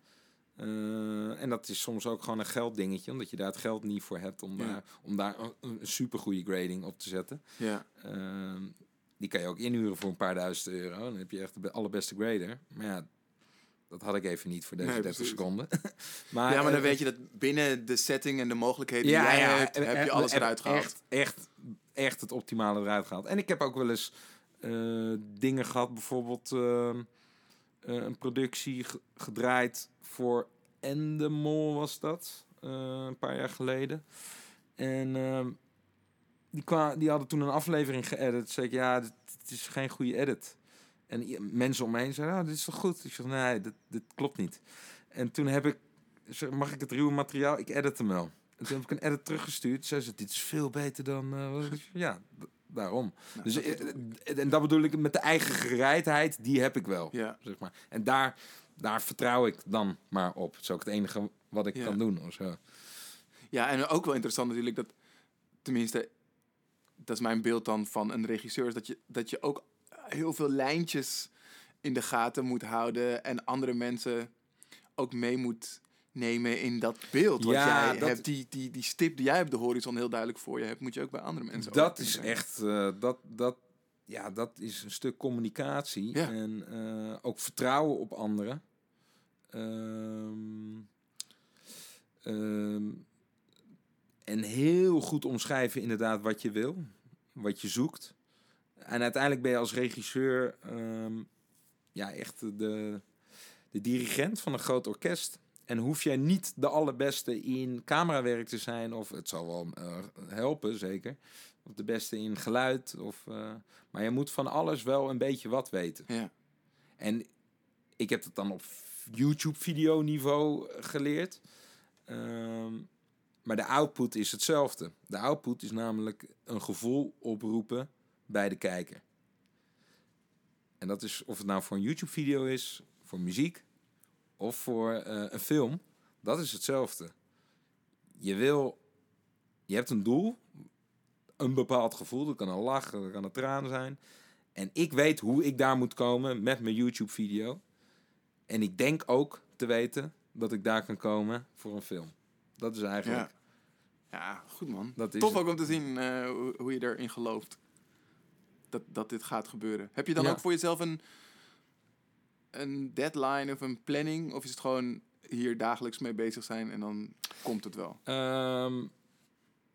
Eh, en dat is soms ook gewoon een gelddingetje, omdat je daar het geld niet voor hebt om Ja. daar, om daar een, een super goede grading op te zetten. Ja. Ehm, die kan je ook inhuren voor een paar duizend euro. Dan heb je echt de be- allerbeste grader. Maar ja, dat had ik even niet voor deze Nee, 30 precies. seconden. maar, ja, maar dan eh, weet je dat binnen de setting en de mogelijkheden ja, die jij ja, hebt, heb je alles eruit gehaald. Echt, echt, echt het optimale eruit gehaald. En ik heb ook wel eens eh, dingen gehad, bijvoorbeeld ehm, eh, een productie ge- gedraaid voor Endemol was dat, eh, een paar jaar geleden. En ehm, die, kwa, die hadden toen een aflevering geëdit. Zeg ik, ja, dit, dit is geen goede edit. En mensen om me heen zeiden, ah, dit is toch goed? Ik zeg, nee, dit, dit klopt niet. En toen heb ik, zeg, mag ik het ruwe materiaal? Ik edit hem wel. En toen heb ik een edit teruggestuurd. Zei ze, dit is veel beter dan... eh, ja, daarom. Nou, dus, dat en dat bedoel ik met de eigen gereidheid, die heb ik wel. Ja. Zeg maar. En daar, daar vertrouw ik dan maar op. Dat is ook het enige wat ik Ja. kan doen. Of zo. ja, en ook wel interessant natuurlijk dat, tenminste, dat is mijn beeld dan van een regisseur, is dat je, dat je ook heel veel lijntjes in de gaten moet houden en andere mensen ook mee moet nemen in dat beeld wat Ja, jij dat- hebt. Die, die, die stip die jij op de horizon heel duidelijk voor je hebt, moet je ook bij andere mensen Dat is echt, eh, dat, dat, ja, dat is een stuk communicatie Ja. en eh, ook vertrouwen op anderen. Ehm, ehm, en heel goed omschrijven inderdaad wat je wil, wat je zoekt. En uiteindelijk ben je als regisseur ehm, ja, echt de, de dirigent van een groot orkest. En hoef jij niet de allerbeste in camerawerk te zijn, of het zal wel eh, helpen, zeker. Of de beste in geluid. Of, eh, maar je moet van alles wel een beetje wat weten. Ja. En ik heb het dan op YouTube-video niveau geleerd. Ehm, maar de output is hetzelfde. De output is namelijk een gevoel oproepen bij de kijker. En dat is of het nou voor een YouTube-video is, voor muziek of voor eh, een film. Dat is hetzelfde. Je wil, je hebt een doel, een bepaald gevoel. Dat kan een lach, dat kan een traan zijn. En ik weet hoe ik daar moet komen met mijn YouTube-video. En ik denk ook te weten dat ik daar kan komen voor een film. Dat is eigenlijk. Ja. ja, goed man. Dat is Tof ook om te zien eh, hoe, je erin gelooft. Dat, dat dit gaat gebeuren. Heb je dan Ja. ook voor jezelf een, een deadline of een planning? Of is het gewoon hier dagelijks mee bezig zijn en dan komt het wel? Ehm,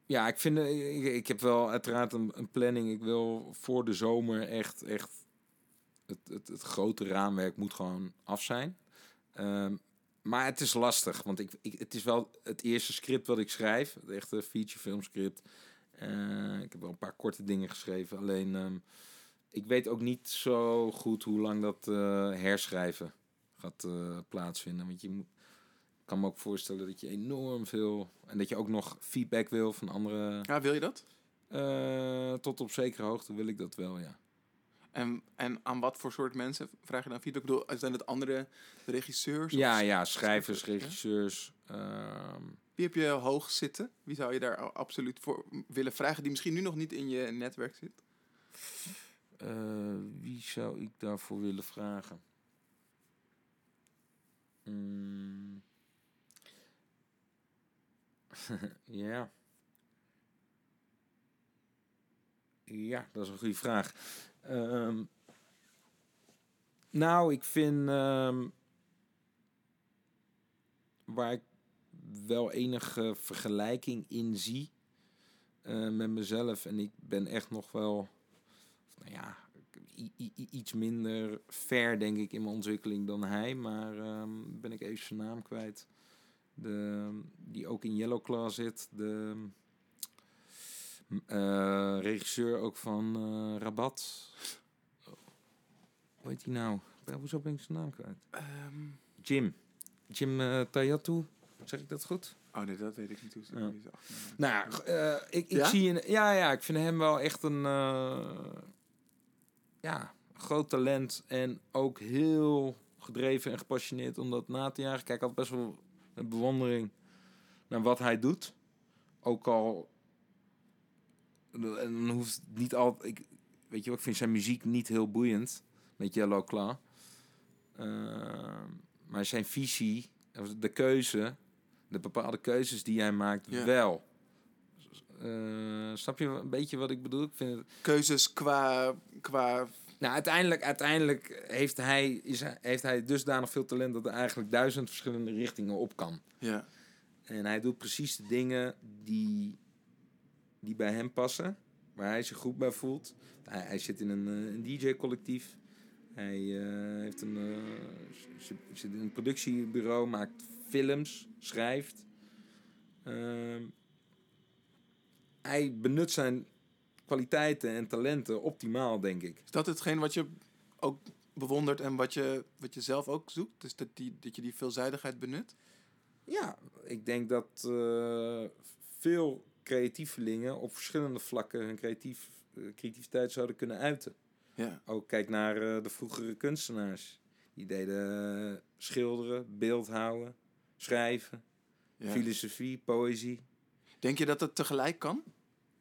ja, ik vind, ik, ik heb wel uiteraard een, een planning. Ik wil voor de zomer echt, echt het, het, het grote raamwerk moet gewoon af zijn. Ehm, maar het is lastig, want ik, ik, het is wel het eerste script wat ik schrijf. Het echte featurefilm script. Eh, ik heb wel een paar korte dingen geschreven. Alleen, ehm, ik weet ook niet zo goed hoe lang dat eh, herschrijven gaat eh, plaatsvinden. Want je moet, ik kan me ook voorstellen dat je enorm veel... En dat je ook nog feedback wil van andere... Ja, wil je dat? Tot op zekere hoogte wil ik dat wel, ja. En, en aan wat voor soort mensen vraag je dan feedback? Ik bedoel, zijn het andere regisseurs? of Ja, ja, schrijvers, ja? regisseurs. ehm, Wie heb je hoog zitten? Wie zou je daar absoluut voor willen vragen die misschien nu nog niet in je netwerk zit? eh, wie zou ik daarvoor willen vragen? Mm. ja. Ja, dat is een goede vraag. Ehm, nou, ik vind ehm, waar ik wel enige vergelijking in zie eh, met mezelf. En ik ben echt nog wel, nou ja, iets minder ver, denk ik, in mijn ontwikkeling dan hij. Maar ehm, ben ik even zijn naam kwijt. De, die ook in Yellow Claw zit. De eh, regisseur ook van eh, Rabat. Hoe heet hij nou? Ja, Hoezo ben ik zijn naam kwijt? Ehm, Jim. Jim eh Tayatu. Zeg ik dat goed? oh nee, dat weet ik niet hoe ze Ja. Nou ik, ik Ja? zie in, ja, ja, ik vind hem wel echt een ja, groot talent en ook heel gedreven en gepassioneerd om dat na te jagen. Kijk, ik had best wel een bewondering naar wat hij doet. Ook al en dan hoeft het niet altijd. Ik, weet je wel, ik vind zijn muziek niet heel boeiend met Yellow Claw. Eh, maar zijn visie, de keuze, de bepaalde keuzes die hij maakt, Ja. wel. Eh, snap je een beetje wat ik bedoel? Ik vind het, Keuzes qua, qua nou, uiteindelijk, uiteindelijk heeft, hij, is, heeft hij dusdanig veel talent dat er eigenlijk duizend verschillende richtingen op kan. ja. En hij doet precies de dingen die, die bij hem passen, waar hij zich goed bij voelt. Hij, hij zit in een, eh, een DJ-collectief. Hij eh, heeft een, eh, zit in een productiebureau, maakt films, schrijft. Ehm, hij benut zijn kwaliteiten en talenten optimaal, denk ik. Is dat hetgeen wat je ook bewondert en wat je, wat je zelf ook zoekt? Dus dat, die, dat je die veelzijdigheid benut? Ja, ik denk dat veel creatievelingen op verschillende vlakken hun creatief, eh, creativiteit zouden kunnen uiten. Ja. Ook kijk naar eh, de vroegere kunstenaars. Die deden eh, schilderen, beeldhouden, schrijven, ja. filosofie, poëzie. Denk je dat het tegelijk kan?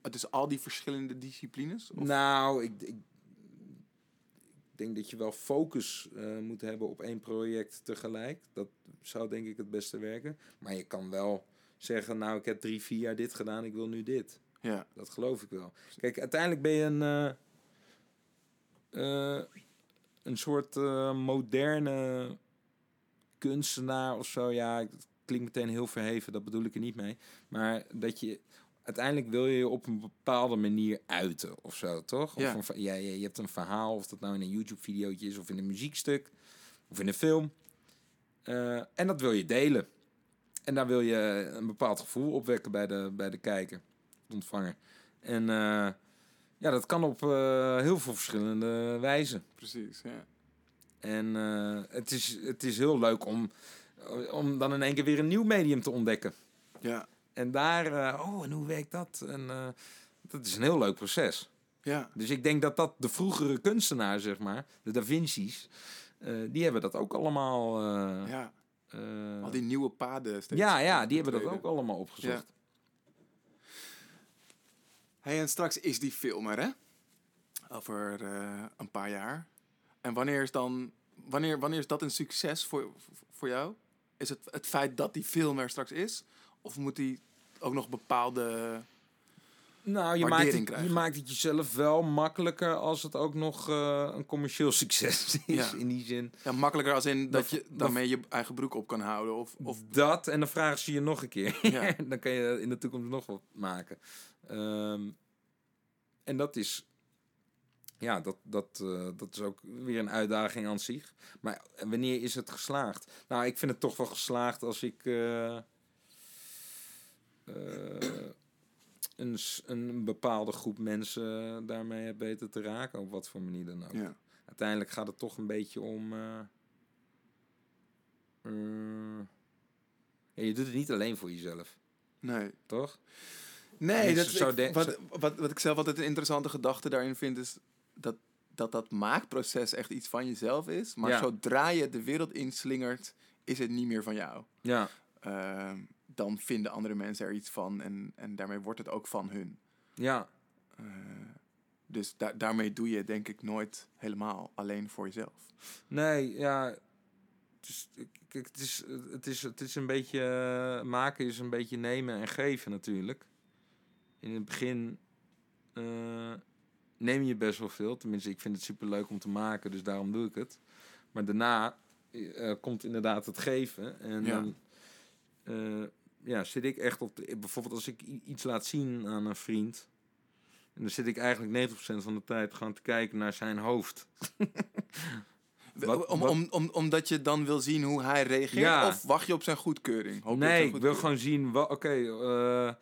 Het is al die verschillende disciplines? Of? Nou, ik, ik, ik denk dat je wel focus moet hebben op één project tegelijk. Dat zou denk ik het beste werken. Maar je kan wel zeggen, nou ik heb drie, vier jaar dit gedaan, ik wil nu dit. Ja. Dat geloof ik wel. Kijk, uiteindelijk ben je een, eh, eh, een soort eh, moderne kunstenaar of zo. Ja, het klinkt meteen heel verheven, dat bedoel ik er niet mee. Maar dat je uiteindelijk wil je je op een bepaalde manier uiten of zo, toch? Ja. Of een, ja, je, hebt een verhaal, of dat nou in een YouTube-videootje is of in een muziekstuk of in een film. En dat wil je delen. En daar wil je een bepaald gevoel opwekken bij de, bij de kijker, de ontvanger. En eh, ja, dat kan op eh, heel veel verschillende wijzen. Precies, ja. En eh, het, is, het is heel leuk om, om dan in één keer weer een nieuw medium te ontdekken. Ja. En daar, oh, en hoe werkt dat? En dat is een heel leuk proces. Ja. Dus ik denk dat dat de vroegere kunstenaars, zeg maar, de Da Vinci's, die hebben dat ook allemaal. ja. Eh, Al die nieuwe paden. steeds ja, ja, die hebben dat ook allemaal opgezocht. Hey, en straks is die film er, hè? Over eh, een paar jaar. En wanneer is dan... Wanneer, wanneer is dat een succes voor, voor jou? Is het het feit dat die film er straks is? Of moet die ook nog bepaalde... Nou, je maakt, het, krijgen. je maakt het jezelf wel makkelijker als het ook nog eh, een commercieel succes is. Ja. In die zin. Ja, makkelijker als in dat Dat- je daarmee je eigen broek op kan houden. Of, of Dat en dan vragen ze je nog een keer. Ja. dan kan je in de toekomst nog wat maken. Ehm, en dat is. Ja, dat, dat, eh, dat is ook weer een uitdaging aan zich. Maar wanneer is het geslaagd? Nou, ik vind het toch wel geslaagd als ik. eh, een, een bepaalde groep mensen daarmee heb weten te raken, op wat voor manier dan ook. ja. Uiteindelijk gaat het toch een beetje om. eh, eh, je doet het niet alleen voor jezelf, Nee. toch? Nee, dat, zo ik- wat, wat, wat ik zelf altijd een interessante gedachte daarin vind, is dat dat, dat maakproces echt iets van jezelf is. Maar Ja. zodra je de wereld inslingert, is het niet meer van jou. Ja, Ehm, dan vinden andere mensen er iets van en, en daarmee wordt het ook van hun. ja, Eh, dus da- daarmee doe je denk ik nooit helemaal alleen voor jezelf. nee, ja. Het is, kijk, het is, het is, het is een beetje. maken is een beetje nemen en geven natuurlijk. In het begin eh, neem je best wel veel. Tenminste, ik vind het super leuk om te maken, dus daarom doe ik het. Maar daarna eh, komt inderdaad het geven. En Ja. dan eh, ja, zit ik echt op. De, bijvoorbeeld als ik iets laat zien aan een vriend. En dan zit ik eigenlijk 90% van de tijd gewoon te kijken naar zijn hoofd. Wat- om, wat- Om, om, omdat je dan wil zien hoe hij reageert? Ja. Of wacht je op zijn goedkeuring? Hoop nee, zijn ik wil gewoon zien, oké, eh,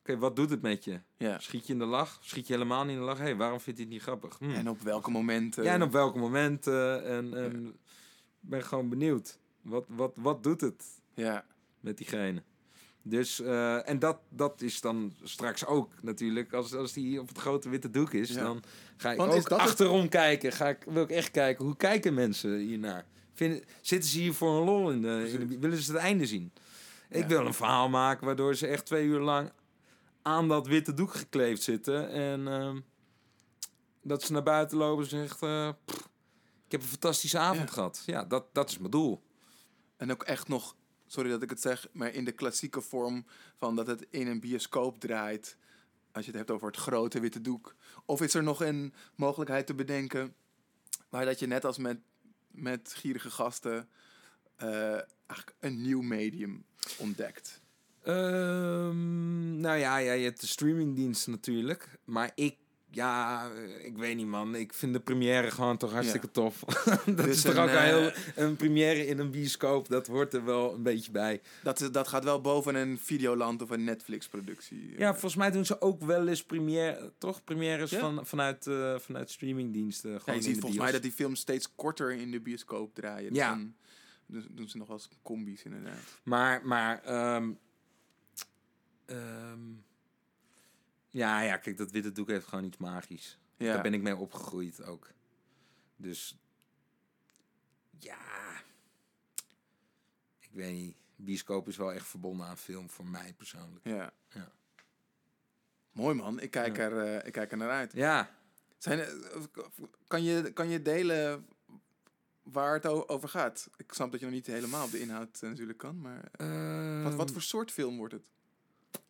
oké, wat doet het met je? Ja. Schiet je in de lach? Schiet je helemaal niet in de lach? Hé, hey, waarom vind je het niet grappig? Hm. En op welke momenten? Ja, en op welke momenten? En, en ik ben gewoon benieuwd. Wat, wat, wat doet het Ja. Met diegene? Dus, eh, en dat, dat is dan straks ook natuurlijk, als, als die op het grote witte doek is, Ja. dan ga ik Want ook het- achterom kijken. Ga ik, wil ik echt kijken, hoe kijken mensen hiernaar? Vinden, zitten ze hier voor een lol in de, in de- willen ze het einde zien? Ik wil een verhaal maken waardoor ze echt twee uur lang aan dat witte doek gekleefd zitten. En ehm, dat ze naar buiten lopen en zegt, eh, pff, ik heb een fantastische avond Ja. gehad. Ja, dat, dat is mijn doel. En ook echt nog, sorry dat ik het zeg, maar in de klassieke vorm van dat het in een bioscoop draait. Als je het hebt over het grote witte doek. Of is er nog een mogelijkheid te bedenken waar dat je net als met, met gierige gasten eigenlijk een nieuw medium ontdekt? Ehm, nou ja, ja, je hebt de streamingdienst natuurlijk. Maar ik, ja, eh, ik weet niet man. Ik vind de première gewoon toch hartstikke tof. dat Dus is toch een, ook een, eh, heel, een première in een bioscoop. Dat hoort er wel een beetje bij. Dat, dat gaat wel boven een Videoland of een Netflix-productie. Ja, volgens mij doen ze ook wel eens première, toch? Premières Ja. van, vanuit, eh, vanuit streamingdiensten. Ja, Gewoon je in ziet volgens bios. mij dat die films steeds korter in de bioscoop draaien. Ja. Dan doen, doen ze nog wel eens combi's inderdaad. Maar, maar, ehm, ehm, ja, ja, kijk, dat witte doek heeft gewoon iets magisch. Ja. Daar ben ik mee opgegroeid ook. Dus, ja, ik weet niet. Bioscoop is wel echt verbonden aan film voor mij persoonlijk. Ja. Ja. Mooi man, ik kijk, Ja. er, eh, ik kijk er naar uit. Ja, Zijn, er- kan, je, kan je delen waar het over gaat? Ik snap dat je nog niet helemaal op de inhoud eh, natuurlijk kan, maar wat, wat ehm, voor soort film wordt het?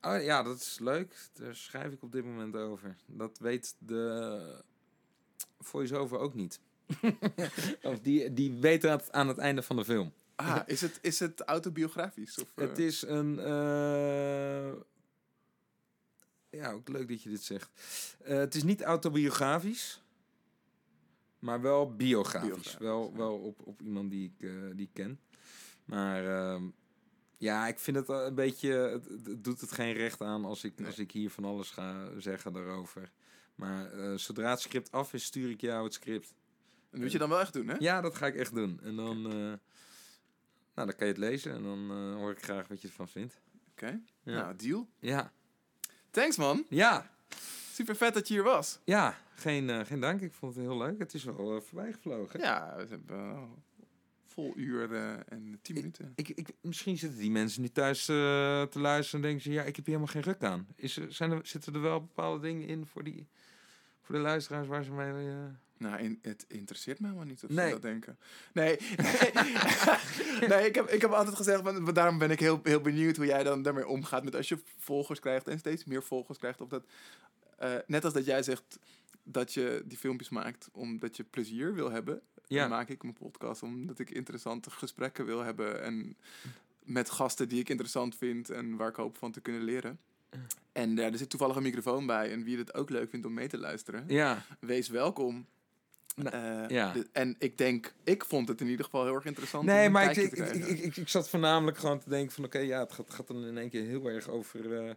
Oh ja, dat is leuk. Daar schrijf ik op dit moment over. Dat weet de voice-over ook niet. of die, die weet dat aan het einde van de film. Ah, is het, is het autobiografisch? Of, eh, Het is een... eh, Ja, ook leuk dat je dit zegt. Eh, het is niet autobiografisch, maar wel biografisch. Biografisch, wel ja. wel op, op iemand die ik, eh, die ik ken. Maar ehm, ja, ik vind het een beetje... Het, doet het geen recht aan als ik, Nee. als ik hier van alles ga zeggen daarover. Maar eh, zodra het script af is, stuur ik jou het script. dat moet je dan wel echt doen, hè? Ja, dat ga ik echt doen. En dan, eh, nou, dan kan je het lezen en dan eh, hoor ik graag wat je ervan vindt. Oké, Ja. nou, deal. Ja, Thanks man, ja, super vet dat je hier was. ja. Geen, geen dank. Ik vond het heel leuk. Het is wel voorbij gevlogen. Ja, we hebben vol uur en tien minuten. Ik, ik, misschien zitten die mensen nu thuis eh, te luisteren en denken ze... Ja, ik heb hier helemaal geen ruk aan. Is, zijn er, zitten er wel bepaalde dingen in voor, die, voor de luisteraars waar ze mee... eh, Nou, in, het interesseert me helemaal niet of Nee. ze dat denken. Nee, nee ik, heb, ik heb altijd gezegd, want daarom ben ik heel, heel benieuwd hoe jij dan daarmee omgaat met als je volgers krijgt en steeds meer volgers krijgt. Of dat, eh, net als dat jij zegt dat je die filmpjes maakt omdat je plezier wil hebben, Ja. maak ik mijn podcast omdat ik interessante gesprekken wil hebben en met gasten die ik interessant vind en waar ik hoop van te kunnen leren. En ja, er zit toevallig een microfoon bij en wie het ook leuk vindt om mee te luisteren, ja, wees welkom. Nou, Eh, ja. de- en ik denk, ik vond het in ieder geval heel erg interessant. Nee, maar ik, ik, ik, ik, ik, zat voornamelijk gewoon te denken van... Oké, ja, het gaat, gaat dan in één keer heel erg over eh,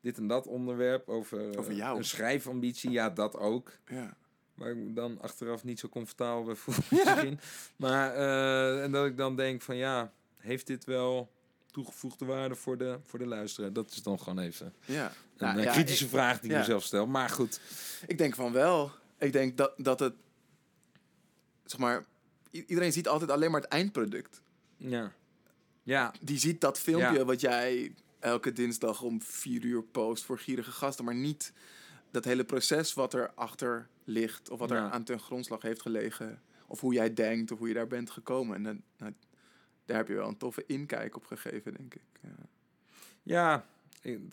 dit en dat onderwerp. Over, eh, Over jou. een schrijfambitie, ja, dat ook. ja. Waar ik me dan achteraf niet zo comfortabel bij voel misschien. Maar, eh, en dat ik dan denk van ja, heeft dit wel toegevoegde waarde voor de, voor de luisteraar? Dat is dan gewoon even ja. een Nou, eh, ja, kritische ik, vraag die ik mezelf stel. Maar goed, ik denk van wel. Ik denk dat, dat het, zeg maar, iedereen ziet altijd alleen maar het eindproduct. ja. Ja, Die ziet dat filmpje wat jij elke dinsdag om vier uur post voor gierige gasten, maar niet dat hele proces wat er achter ligt of wat er aan ten grondslag heeft gelegen. Of hoe jij denkt of hoe je daar bent gekomen. En dan, nou, daar heb je wel een toffe inkijk op gegeven, denk ik. Ja. ja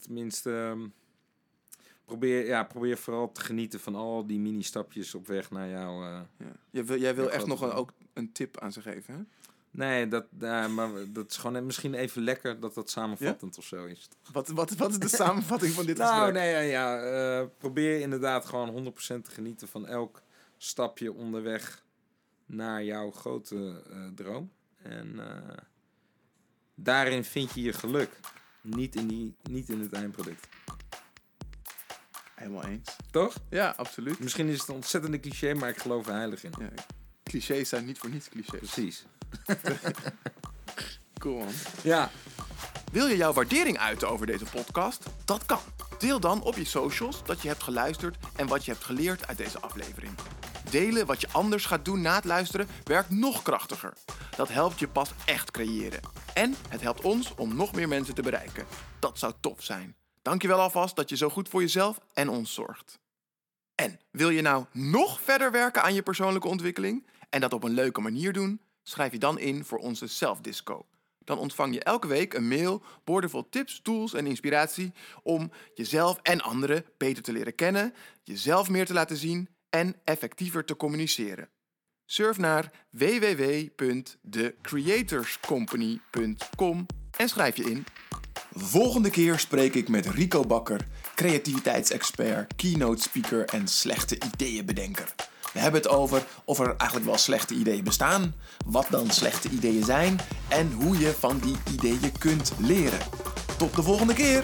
tenminste, ehm, probeer, ja, probeer vooral te genieten van al die mini-stapjes op weg naar jou. eh. Ja. Jij wil, jij wil echt nog een, ook een tip aan ze geven, hè? Nee, dat, maar dat is gewoon misschien even lekker dat dat samenvattend of zo is. Wat, wat, wat is de samenvatting van dit Nou, gesprek? nee, ja, ja eh, probeer inderdaad gewoon 100% te genieten van elk stapje onderweg naar jouw grote eh, droom. En eh, daarin vind je je geluk. Niet in, die, niet in het eindproduct. Helemaal eens. Toch? Ja, absoluut. Misschien is het een ontzettende cliché, maar ik geloof er heilig in. Ja, clichés zijn niet voor niets clichés. Precies. Cool man. Ja, Wil je jouw waardering uiten over deze podcast? Dat kan. Deel dan op je socials dat je hebt geluisterd en wat je hebt geleerd uit deze aflevering. Delen wat je anders gaat doen na het luisteren werkt nog krachtiger. Dat helpt je pas echt creëren. En het helpt ons om nog meer mensen te bereiken. Dat zou tof zijn. Dankjewel alvast dat je zo goed voor jezelf en ons zorgt. En wil je nou nog verder werken aan je persoonlijke ontwikkeling en dat op een leuke manier doen? Schrijf je dan in voor onze Self-Disco. Dan ontvang je elke week een mail boordevol tips, tools en inspiratie om jezelf en anderen beter te leren kennen, jezelf meer te laten zien en effectiever te communiceren. Surf naar www.thecreatorscompany.com en schrijf je in. Volgende keer spreek ik met Rico Bakker, creativiteitsexpert, keynote speaker en slechte ideeënbedenker. We hebben het over of er eigenlijk wel slechte ideeën bestaan, wat dan slechte ideeën zijn en hoe je van die ideeën kunt leren. Tot de volgende keer!